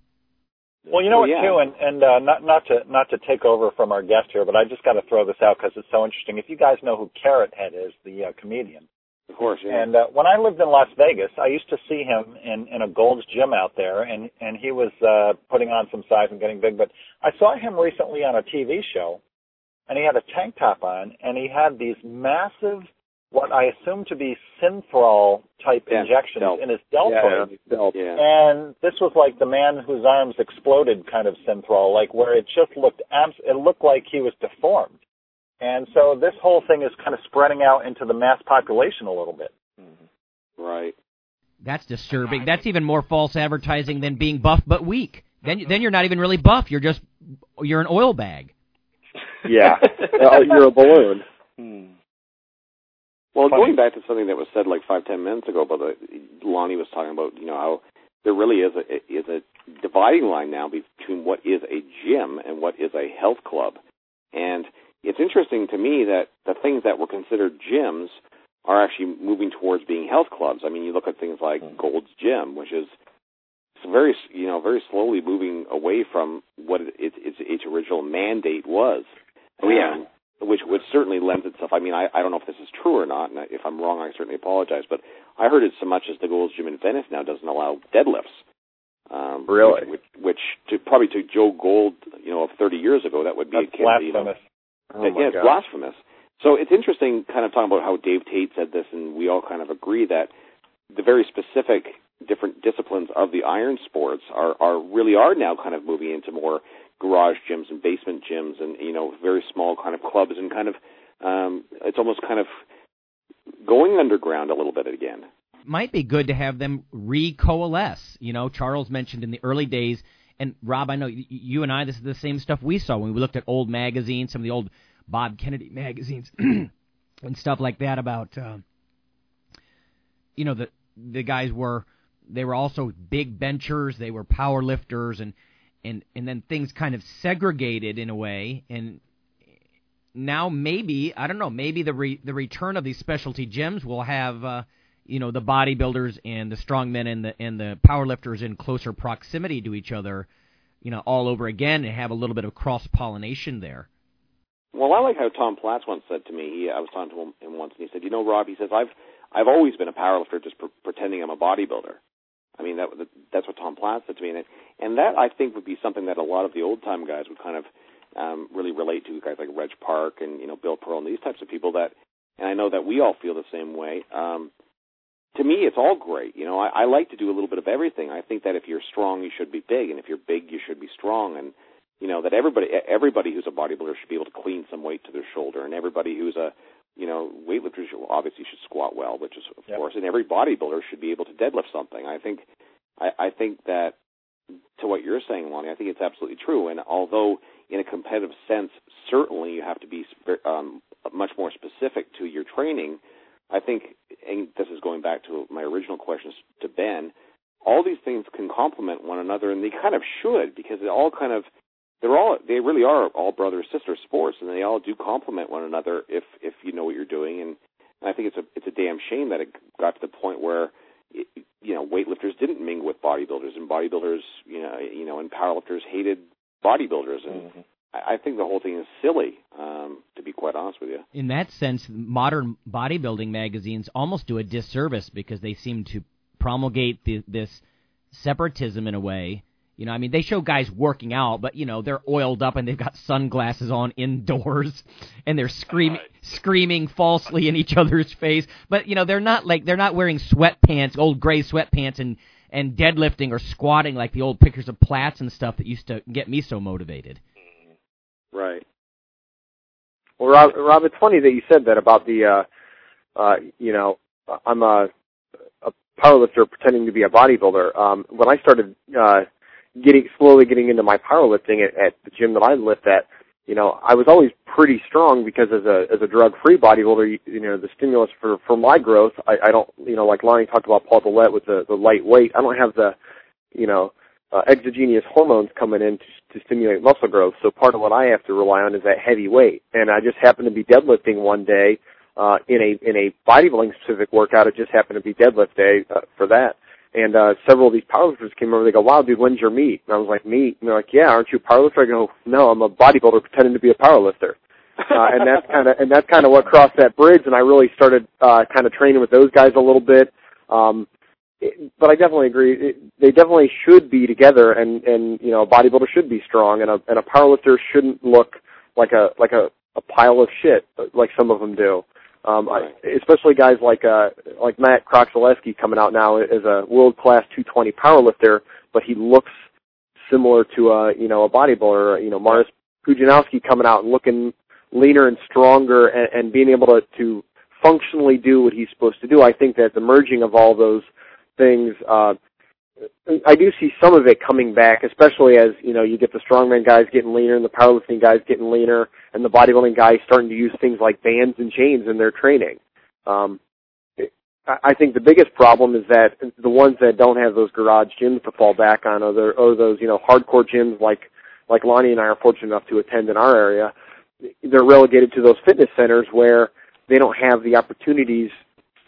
Well, you know what, yeah. too, and and uh, not not to not to take over from our guest here, but I just got to throw this out because it's so interesting. If you guys know who Carrot Head is, the uh, comedian, of course, yeah. And uh, when I lived in Las Vegas, I used to see him in in a Gold's Gym out there, and and he was uh, putting on some size and getting big. But I saw him recently on a TV show, and he had a tank top on, and he had these massive what I assume to be synthol type yeah, injections delt. in his deltoid. Yeah, delt, yeah. And this was like the man whose arms exploded kind of synthol, like where it just looked abs- it looked like he was deformed. And so this whole thing is kind of spreading out into the mass population a little bit. Mm-hmm. Right. That's disturbing. That's even more false advertising than being buff but weak. Then then you're not even really buff. You're just you're an oil bag. Yeah, you're a balloon. Hmm. Well, Funny. going back to something that was said like five, ten minutes ago, but Lonnie was talking about, you know, how there really is a is a dividing line now between what is a gym and what is a health club, and it's interesting to me that the things that were considered gyms are actually moving towards being health clubs. I mean, you look at things like mm. Gold's Gym, which is very, you know, very slowly moving away from what its its, its original mandate was. Oh yeah which would certainly lend itself. I mean, I, I don't know if this is true or not, and if I'm wrong, I certainly apologize. But I heard it so much as the Gold's Gym in Venice now doesn't allow deadlifts. Um, really? Which, which, to probably to Joe Gold, you know, of 30 years ago, that would be That's blasphemous. You know, oh yeah, it's blasphemous. So it's interesting, kind of talking about how Dave Tate said this, and we all kind of agree that the very specific different disciplines of the iron sports are are really are now kind of moving into more garage gyms and basement gyms and you know very small kind of clubs and kind of um it's almost kind of going underground a little bit again. Might be good to have them re-coalesce. You know charles mentioned in the early days and rob i know you and i this is the same stuff we saw when we looked at old magazines some of the old bob kennedy magazines and stuff like that about uh, you know the the guys were they were also big benchers they were power lifters and and and then things kind of segregated in a way and now maybe I don't know maybe the re, the return of these specialty gyms will have uh, you know the bodybuilders and the strongmen and the and the powerlifters in closer proximity to each other you know all over again and have a little bit of cross pollination there. Well, I like how Tom Platz once said to me. He, I was talking to him, once, and he said, "You know, Rob," he says, "I've I've always been a powerlifter, just pre- pretending I'm a bodybuilder." I mean, that that's what Tom Platz said to me, and it, and that I think would be something that a lot of the old time guys would kind of um, really relate to, guys like Reg Park and you know Bill Pearl and these types of people that, and I know that we all feel the same way. Um, to me, it's all great. You know, I, I like to do a little bit of everything. I think that if you're strong, you should be big, and if you're big, you should be strong, and you know that everybody everybody who's a bodybuilder should be able to clean some weight to their shoulder, and everybody who's a you know, weightlifters obviously should squat well, which is of yep. course, and every bodybuilder should be able to deadlift something. I think, I, I think that to what you're saying, Lonnie, I think it's absolutely true. And although in a competitive sense, certainly you have to be um, much more specific to your training. I think, and this is going back to my original questions to Ben, all these things can complement one another, and they kind of should because it all kind of they're all they really are all brother sister sports, and they all do complement one another if if you know what you're doing. And, and I think it's a it's a damn shame that it got to the point where it, you know weightlifters didn't mingle with bodybuilders, and bodybuilders you know you know and powerlifters hated bodybuilders, and mm-hmm. I, I think the whole thing is silly. Um, to be quite honest with you. In that sense, modern bodybuilding magazines almost do a disservice because they seem to promulgate the, this separatism in a way You know, I mean, they show guys working out, but you know, they're oiled up and they've got sunglasses on indoors, and they're screaming, right. screaming falsely in each other's face. But you know, they're not like they're not wearing sweatpants, old gray sweatpants, and and deadlifting or squatting like the old pictures of Platz and stuff that used to get me so motivated. Right. Well, Rob, Rob, it's funny that you said that about the, uh, uh, you know, I'm a, a powerlifter pretending to be a bodybuilder. Um, when I started uh, getting slowly getting into my powerlifting at, at the gym that I lift at, you know, I was always pretty strong because as a as a drug free bodybuilder, you, you know, the stimulus for for my growth, I, I don't, you know, like Lonnie talked about Paul Dillett with the the light weight. I don't have the, you know, uh, exogenous hormones coming in to, to stimulate muscle growth. So part of what I have to rely on is that heavy weight. And I just happened to be deadlifting one day uh, in a in a bodybuilding specific workout. It just happened to be deadlift day uh, for that. And uh, several of these powerlifters came over. They go, "Wow, dude, when's your meet?" And I was like, "Meet?" And they're like, "Yeah, aren't you a powerlifter?" I go, "No, I'm a bodybuilder pretending to be a powerlifter." uh, and that's kind of and that's kind of what crossed that bridge. And I really started uh, kind of training with those guys a little bit. Um, it, but I definitely agree. It, they definitely should be together, and and you know, a bodybuilder should be strong, and a and a powerlifter shouldn't look like a like a a pile of shit like some of them do. Um. I, especially guys like uh, like Matt Kroczaleski coming out now as a world class 220 powerlifter, but he looks similar to a you know a bodybuilder. You know, Mariusz Pudzianowski coming out and looking leaner and stronger, and, and being able to to functionally do what he's supposed to do. I think that the merging of all those things. Uh, I do see some of it coming back, especially as you know you get the strongman guys getting leaner and the powerlifting guys getting leaner, and the bodybuilding guys starting to use things like bands and chains in their training. Um, I think the biggest problem is that the ones that don't have those garage gyms to fall back on, or, or those you know hardcore gyms like like Lonnie and I are fortunate enough to attend in our area, they're relegated to those fitness centers where they don't have the opportunities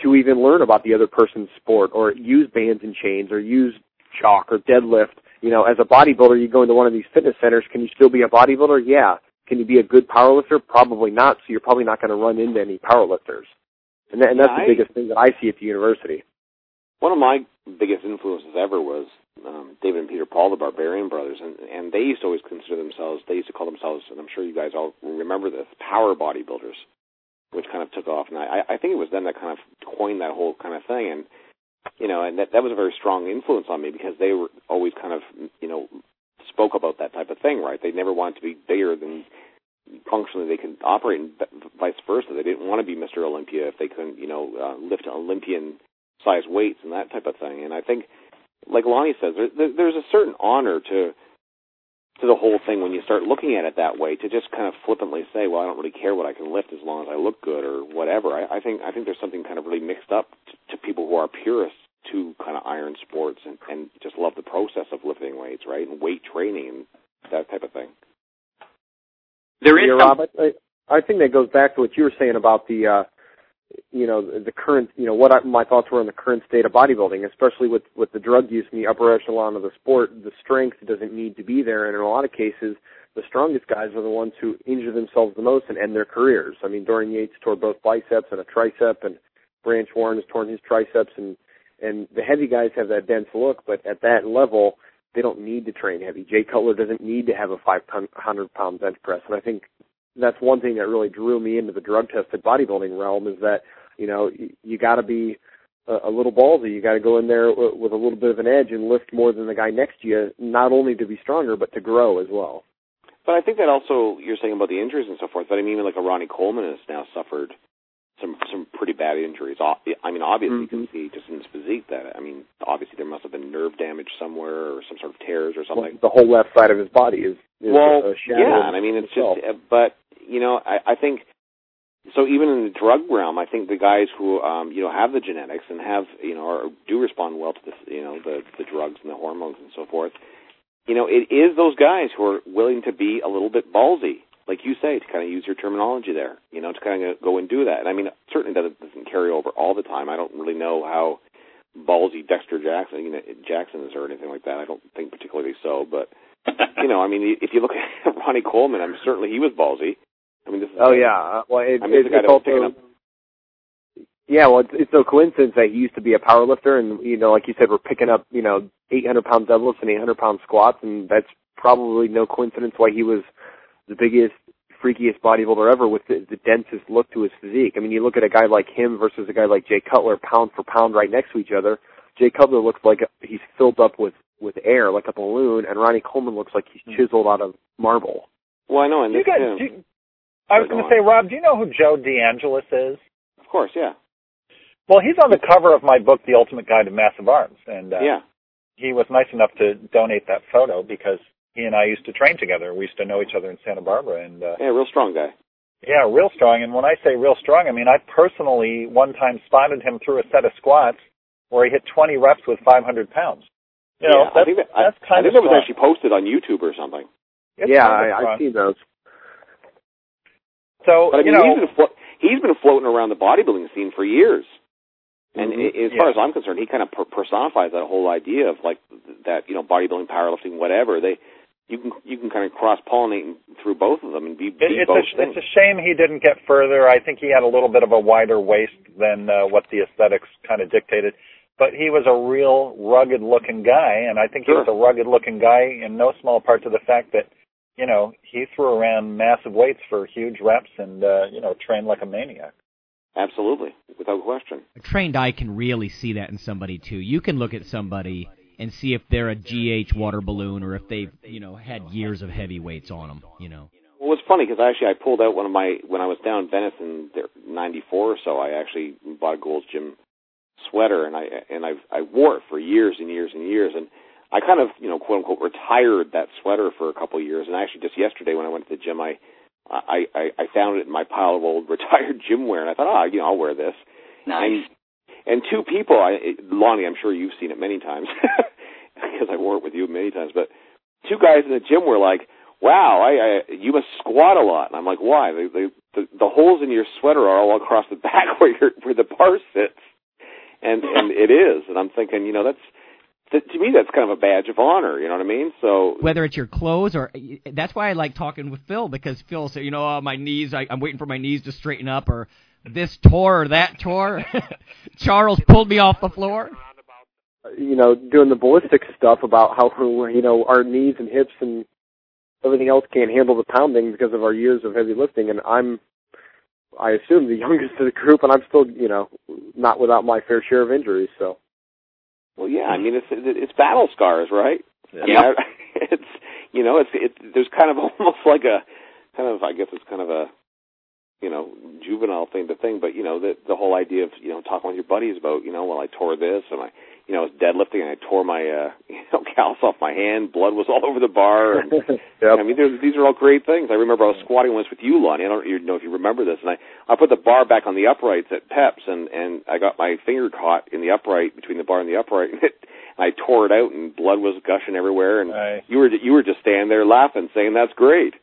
to even learn about the other person's sport or use bands and chains or use chalk or deadlift. You know, as a bodybuilder, you go into one of these fitness centers. Can you still be a bodybuilder? Yeah. Can you be a good powerlifter? Probably not. So you're probably not going to run into any powerlifters. And, that, and that's the biggest thing that I see at the university. One of my biggest influences ever was um, David and Peter Paul, the Barbarian Brothers, and and they used to always consider themselves. They used to call themselves, and I'm sure you guys all remember this, power bodybuilders which kind of took off. And I, I think it was them that kind of coined that whole kind of thing. And you know, and that that was a very strong influence on me because they were always kind of you know spoke about that type of thing, right? They never wanted to be bigger than functionally they could operate, and vice versa. They didn't want to be Mr. Olympia if they couldn't, you know, uh, lift Olympian size weights and that type of thing. And I think, like Lonnie says, there, there's a certain honor to to the whole thing when you start looking at it that way to just kind of flippantly say, well, I don't really care what I can lift as long as I look good or whatever. I, I think I think there's something kind of really mixed up to, to people who are purists to kind of iron sports and, and just love the process of lifting weights, right, and weight training and that type of thing. There is yeah, Rob, I, I think that goes back to what you were saying about the uh, you know the current you know what I, my thoughts were on the current state of bodybuilding, especially with with the drug use in the upper echelon of the sport. The strength doesn't need to be there, and in a lot of cases, the strongest guys are the ones who injure themselves the most and end their careers. I mean, Dorian Yates tore both biceps and a tricep, and Branch Warren has torn his triceps, and and the heavy guys have that dense look, but at that level, they don't need to train heavy. Jay Cutler doesn't need to have a 500 pound bench press, and I think that's one thing that really drew me into the drug tested bodybuilding realm is that you know you, you got to be a, a little ballsy. You got to go in there w- with a little bit of an edge and lift more than the guy next to you, not only to be stronger but to grow as well. But I think that also you're saying about the injuries and so forth. But I mean, even like a Ronnie Coleman has now suffered some some pretty bad injuries. I mean, obviously mm-hmm. you can see just in his physique that I mean, obviously there must have been nerve damage somewhere or some sort of tears or something. Well, the whole left side of his body is, is well, yeah. And I mean, it's itself. just. But you know, I, I think so. Even in the drug realm, I think the guys who um, you know have the genetics and have you know or do respond well to this, you know, the the drugs and the hormones and so forth. You know, it is those guys who are willing to be a little bit ballsy, like you say, to kind of use your terminology there. You know, to kind of go and do that. And I mean, certainly that doesn't carry over all the time. I don't really know how ballsy Dexter Jackson, you know, Jackson is or anything like that. I don't think particularly so, but you know, I mean, if you look at Ronnie Coleman, I'm certainly he was ballsy. I mean, this is oh yeah. Uh, well, it, I mean, it, it's also. Yeah, well, it's, it's no coincidence that he used to be a power lifter, and you know, like you said, we're picking up you know 800 pound deadlifts and 800 pound squats, and that's probably no coincidence why he was the biggest, freakiest bodybuilder ever with the, the densest look to his physique. I mean, you look at a guy like him versus a guy like Jay Cutler, pound for pound, right next to each other. Jay Cutler looks like he's filled up with with air, like a balloon, and Ronnie Coleman looks like he's chiseled out of marble. Well, I know, and Do you this, guys, yeah, do you, I was going to say, Rob, do you know who Joe DeAngelis is? of course, yeah, Well, he's on the cover of my book, The Ultimate Guide to Massive Arms, and uh, yeah. he was nice enough to donate that photo because he and I used to train together. We used to know each other in Santa Barbara, and uh, Yeah, real strong guy. yeah, real strong. And when I say real strong, I mean I personally one time spotted him through a set of squats where he hit 20 reps with 500 pounds. You know, yeah, I that's, think that, I, that's I kind think of that was strong. actually posted on YouTube or something. It's yeah, I, strong. I've seen those. So But I mean, you know, he's been flo- he's been floating around the bodybuilding scene for years. And Mhm. as far Yeah. as I'm concerned, he kind of per- personifies that whole idea of like that, you know, bodybuilding, powerlifting, whatever. They you can you can kind of cross pollinate through both of them and be, be it's, both a, things. it's a shame he didn't get further. I think he had a little bit of a wider waist than uh, what the aesthetics kind of dictated. But he was a real rugged looking guy, and I think he was a rugged looking guy in no small part to the fact that, you know, he threw around massive weights for huge reps and, uh, you know, trained like a maniac. Absolutely, without question. A trained eye can really see that in somebody too. You can look at somebody and see if they're a GH water balloon or if they've, you know, had years of heavy weights on them. You know. Well, it's funny because actually I pulled out one of my when I was down in Venice in '94 or so. I actually bought a Gold's Gym sweater and I and I I wore it for years and years and years and I kind of you know quote unquote retired that sweater for a couple of years and actually just yesterday when I went to the gym I I I, I found it in my pile of old retired gym wear and I thought oh you know I'll wear this and and two people I Lonnie I'm sure you've seen it many times because I wore it with you many times but two guys in the gym were like wow, I, I you must squat a lot. And I'm like, why? They, they, the the holes in your sweater are all across the back where your where the bar sits, and and it is. And I'm thinking, you know, that's that, to me that's kind of a badge of honor. You know what I mean? So Whether it's your clothes or that's why I like talking with Phil because Phil said, you know, oh, my knees, I, I'm waiting for my knees to straighten up or this tour or that tour. Charles pulled me off the floor. Uh, you know, doing the ballistic stuff about how you know our knees and hips and everything else can't handle the pounding because of our years of heavy lifting, and I'm, I assume, the youngest of the group, and I'm still, you know, not without my fair share of injuries. So, well, yeah, I mean it's it's battle scars, right? Yeah. I mean, I, it's you know, it's it. There's kind of almost like a kind of I guess it's kind of a you know juvenile thing to think, but you know the the whole idea of you know talking with your buddies about you know well I tore this and I you know I was deadlifting and I tore my uh you know callus off my hand, blood was all over the bar. And, yep. I mean, there's, these are all great things. I remember I was squatting once with you, Lonnie. I don't even know if you remember this. And I, I put the bar back on the uprights at Peps, and and I got my finger caught in the upright between the bar and the upright, and, it, and I tore it out, and blood was gushing everywhere. And Right. you were you were just standing there laughing, saying that's great.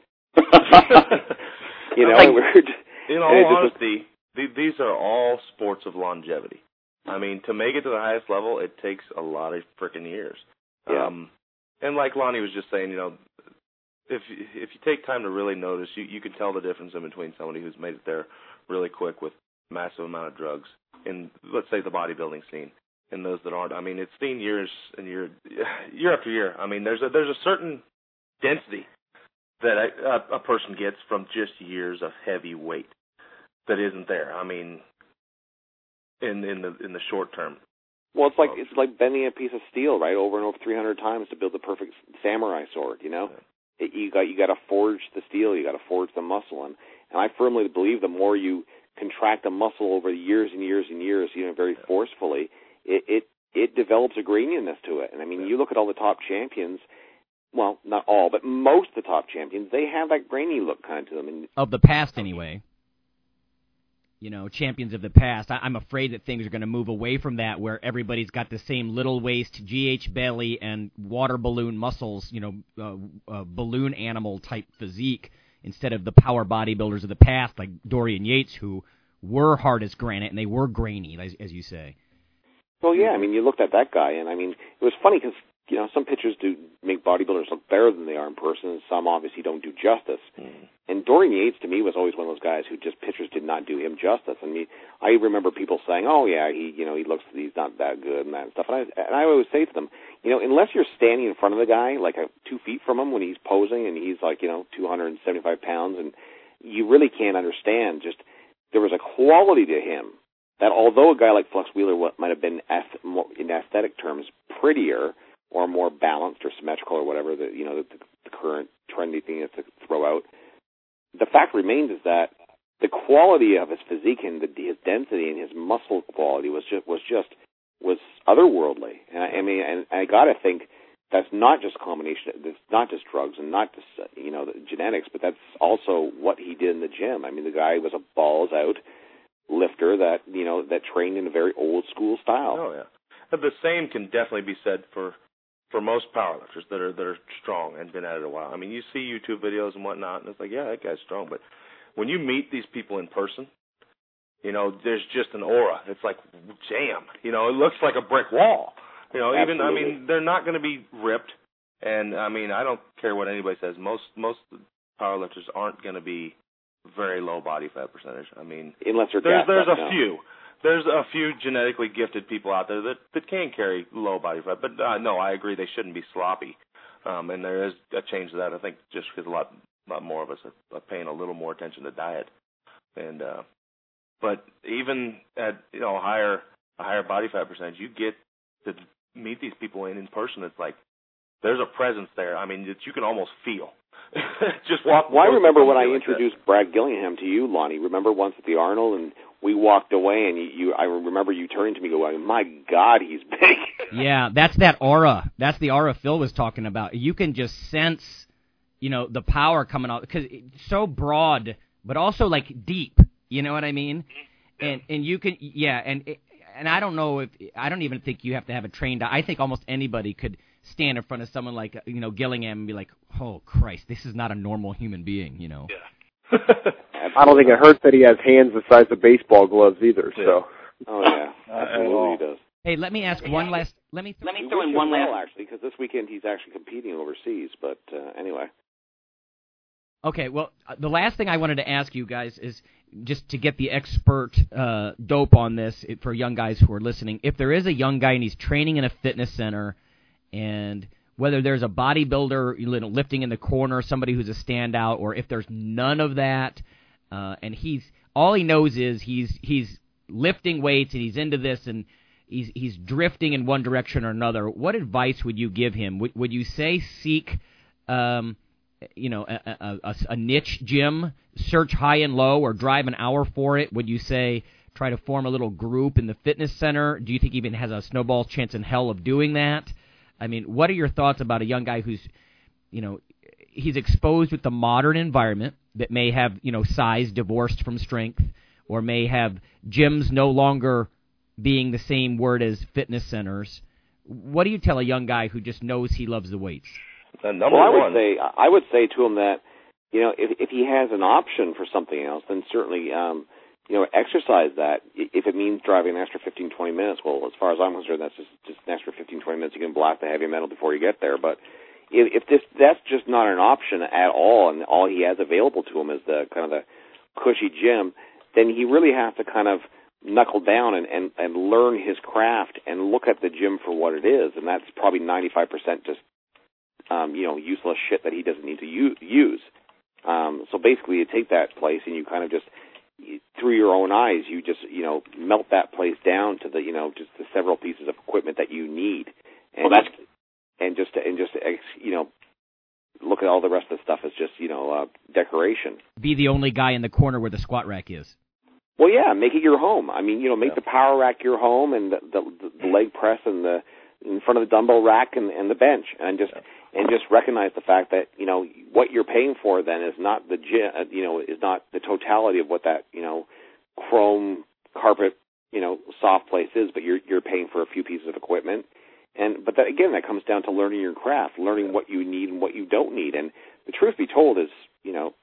You know, Like- we were just, In all it just- honesty, th- these are all sports of longevity. I mean, to make it to the highest level, it takes a lot of freaking years. Yeah. Um, and like Lonnie was just saying, you know, if if you take time to really notice, you you can tell the difference in between somebody who's made it there really quick with massive amount of drugs in let's say the bodybuilding scene and those that aren't. I mean, it's seen years and year year after year. I mean, there's a there's a certain density that a, a, a person gets from just years of heavy weight that isn't there. I mean, in in the in the short term. well, it's like it's like bending a piece of steel, right, over and over 300 times to build the perfect samurai sword. You know, it, you got you got to forge the steel, you got to forge the muscle, and and I firmly believe the more you contract a muscle over the years and years and years, you know, very forcefully, it it it develops a graininess to it. And I mean, you look at all the top champions. Well, not all, but most of the top champions, they have that grainy look kind of to them. And Of the past, anyway. You know, champions of the past. I, I'm afraid that things are going to move away from that, where everybody's got the same little waist, GH belly, and water balloon muscles. You know, uh, uh, balloon animal type physique, instead of the power bodybuilders of the past, like Dorian Yates, who were hard as granite and they were grainy, as, as you say. Well, yeah, I mean, you looked at that guy, and I mean, it was funny because you know, some pitchers do make bodybuilders look better than they are in person, and some obviously don't do justice. Mm. And Dorian Yates to me was always one of those guys who just pitchers did not do him justice. I mean, I remember people saying, "Oh yeah, he, you know, he looks, he's not that good and that stuff." And I, and I always say to them, you know, unless you're standing in front of the guy, like a, two feet from him when he's posing, and he's like, you know, 275 pounds, and you really can't understand. Just there was a quality to him that, although a guy like Flex Wheeler might have been, in aesthetic terms, prettier or more balanced or symmetrical or whatever the you know the, the current trendy thing is to throw out. The fact remains is that the quality of his physique and the, his density and his muscle quality was just was just was otherworldly. And I, I mean, and I got to think that's not just combination. It's not just drugs and not just you know genetics, but that's also what he did in the gym. I mean, the guy was a balls out lifter that you know that trained in a very old school style. Oh yeah, the same can definitely be said for for most powerlifters that are that are strong and been at it a while. I mean, you see YouTube videos and whatnot, and it's like, yeah, that guy's strong. But when you meet these people in person, you know, there's just an aura. It's like jam. You know, it looks like a brick wall. You know, Absolutely. even I mean, they're not going to be ripped. And I mean, I don't care what anybody says. Most most powerlifters aren't going to be very low body fat percentage. I mean, unless they're there's there's a few there's a few genetically gifted people out there that that can carry low body fat, but uh, no, I agree they shouldn't be sloppy. Um, and there is a change to that. I think just because a lot lot more of us are, are paying a little more attention to diet, and uh, but even at you know higher a higher body fat percentage, you get to meet these people in in person. It's like there's a presence there. I mean, that you can almost feel. just walk. Well, I remember when I introduced Brad Gillingham to you, Lonnie. Remember once at the Arnold, and we walked away, and you, you I remember you turning to me, going, "My God, he's big." Yeah, that's that aura. That's the aura Phil was talking about. You can just sense, you know, the power coming out because it's so broad, but also like deep. You know what I mean? And and you can yeah, and and I don't know if I don't even think you have to have a trained. I think almost anybody could stand in front of someone like you know Gillingham and be like, "Oh Christ, this is not a normal human being," you know. Yeah. I don't think it hurts that he has hands the size of baseball gloves either. So. Oh yeah, absolutely he does. Hey, let me ask one last. Let me let me throw in one last. well, actually, because this weekend he's actually competing overseas. But uh, anyway, Okay, well, uh, the last thing I wanted to ask you guys is just to get the expert uh, dope on this for young guys who are listening. If there is a young guy and he's training in a fitness center, and whether there's a bodybuilder you know, lifting in the corner, somebody who's a standout, or if there's none of that, uh, and he's all he knows is he's he's lifting weights and he's into this and he's he's drifting in one direction or another. What advice would you give him? Would would you say seek um, you know, a, a, a, niche gym, search high and low, or drive an hour for it? Would you say try to form a little group in the fitness center? Do you think he even has a snowball chance in hell of doing that? I mean, what are your thoughts about a young guy who's, you know, he's exposed with the modern environment that may have, you know, size divorced from strength, or may have gyms no longer being the same word as fitness centers. What do you tell a young guy who just knows he loves the weights? Uh, number well, I would one, say I would say to him that you know if if he has an option for something else, then certainly um, you know exercise that. If it means driving an extra 15, 20 minutes, well, as far as I'm concerned, that's just just an extra 15, 20 minutes. You can blast the heavy metal before you get there, but. If, if this that's just not an option at all, and all he has available to him is the kind of the cushy gym, then he really has to kind of knuckle down and, and, and learn his craft and look at the gym for what it is, and that's probably 95% just um, you know useless shit that he doesn't need to use. Um, so basically, you take that place and you kind of just through your own eyes, you just you know melt that place down to the you know just the several pieces of equipment that you need, and Well, that's- and just and just ex, you know look at all the rest of the stuff as just you know uh, decoration. Be the only guy in the corner where the squat rack is. Well, yeah, make it your home. I mean, you know, make Yeah. the power rack your home, and the, the the leg press and the in front of the dumbbell rack and, and the bench, and just and just recognize the fact that you know what you're paying for then is not the gym, uh, you know, is not the totality of what that you know chrome carpet you know soft place is, but you're you're paying for a few pieces of equipment. And but that again, that comes down to learning your craft, learning what you need and what you don't need. And the truth be told is, you know,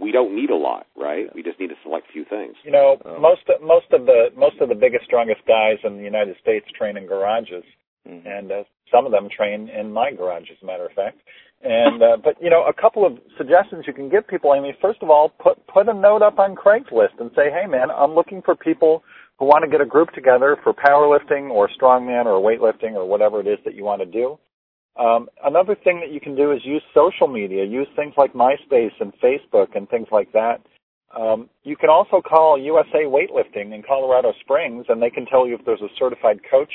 we don't need a lot, right? We just need to select few things. You know, Um, most most of the most of the biggest, strongest guys in the United States train in garages, mm-hmm. and uh, some of them train in my garage, as a matter of fact. And uh, but you know, a couple of suggestions you can give people. I mean, first of all, put put a note up on Craigslist and say, hey man, I'm looking for people who want to get a group together for powerlifting or strongman or weightlifting or whatever it is that you want to do. Um, another thing that you can do is use social media. Use things like MySpace and Facebook and things like that. Um, you can also call USA Weightlifting in Colorado Springs, and they can tell you if there's a certified coach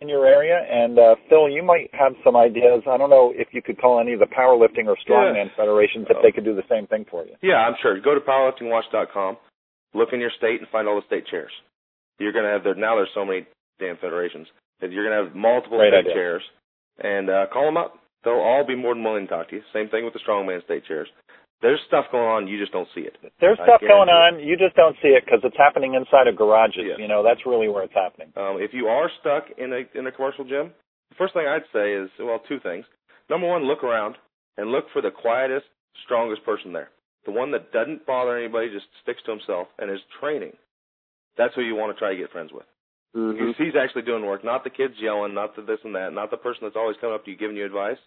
in your area. And uh, Phil, you might have some ideas. I don't know if you could call any of the powerlifting or strongman yeah. federations if they could do the same thing for you. Yeah, I'm sure. Go to powerliftingwatch.com, look in your state, and find all the state chairs. You're going to have there now. There's so many damn federations that you're going to have multiple Great state idea. chairs, and uh, call them up. They'll all be more than willing to talk to you. Same thing with the strongman state chairs. There's stuff going on, you just don't see it. There's stuff going on, you just don't see it because it's happening inside of garages. Yes. You know, that's really where it's happening. Um, if you are stuck in a in a commercial gym, the first thing I'd say is well, two things. Number one, look around and look for the quietest, strongest person there. The one that doesn't bother anybody, just sticks to himself and is training. That's who you want to try to get friends with. Mm-hmm. He's actually doing work, not the kids yelling, not the this and that, not the person that's always coming up to you giving you advice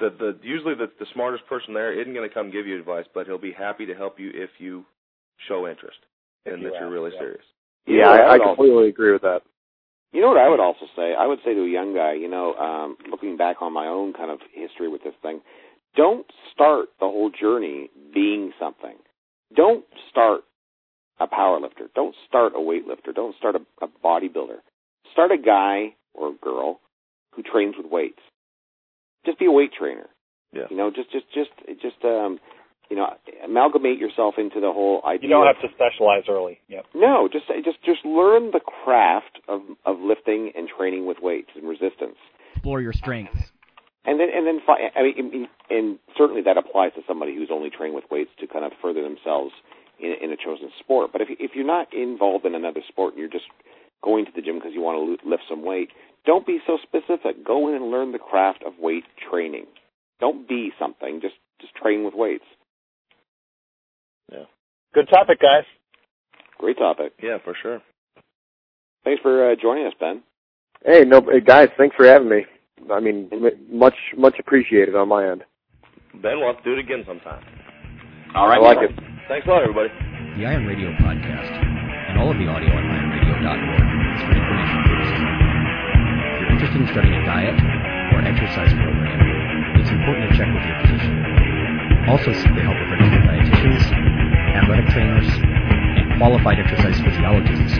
the the usually the the smartest person there isn't going to come give you advice, but he'll be happy to help you if you show interest and you that you're really yeah. serious. Yeah, I, I completely also, agree with that. You know what I would also say? I would say to a young guy, you know, um, looking back on my own kind of history with this thing, don't start the whole journey being something. Don't start a power lifter. Don't start a weightlifter. Don't start a, a bodybuilder. Start a guy or a girl who trains with weights just be a weight trainer. Yeah. You know, just just just just um you know, amalgamate yourself into the whole idea. You don't have to specialize early. Yep. No, just just just learn the craft of of lifting and training with weights and resistance. Explore your strengths. And then and then I mean, and certainly that applies to somebody who's only trained with weights to kind of further themselves in, in a chosen sport. But if if you're not involved in another sport and you're just going to the gym because you want to lift some weight, don't be so specific. Go in and learn the craft of weight training. Don't be something. Just just train with weights. Yeah. Good topic, guys. Great topic. Yeah, for sure. Thanks for uh, joining us, Ben. Hey, no, guys. Thanks for having me. I mean, much much appreciated on my end. Ben, we'll have to do it again sometime. All right. I like it. Thanks a lot, everybody. The Iron Radio podcast and all of the audio on ironradio.org interested in starting a diet or an exercise program, it's important to check with your physician. Also seek the help of registered dietitians, athletic trainers, and qualified exercise physiologists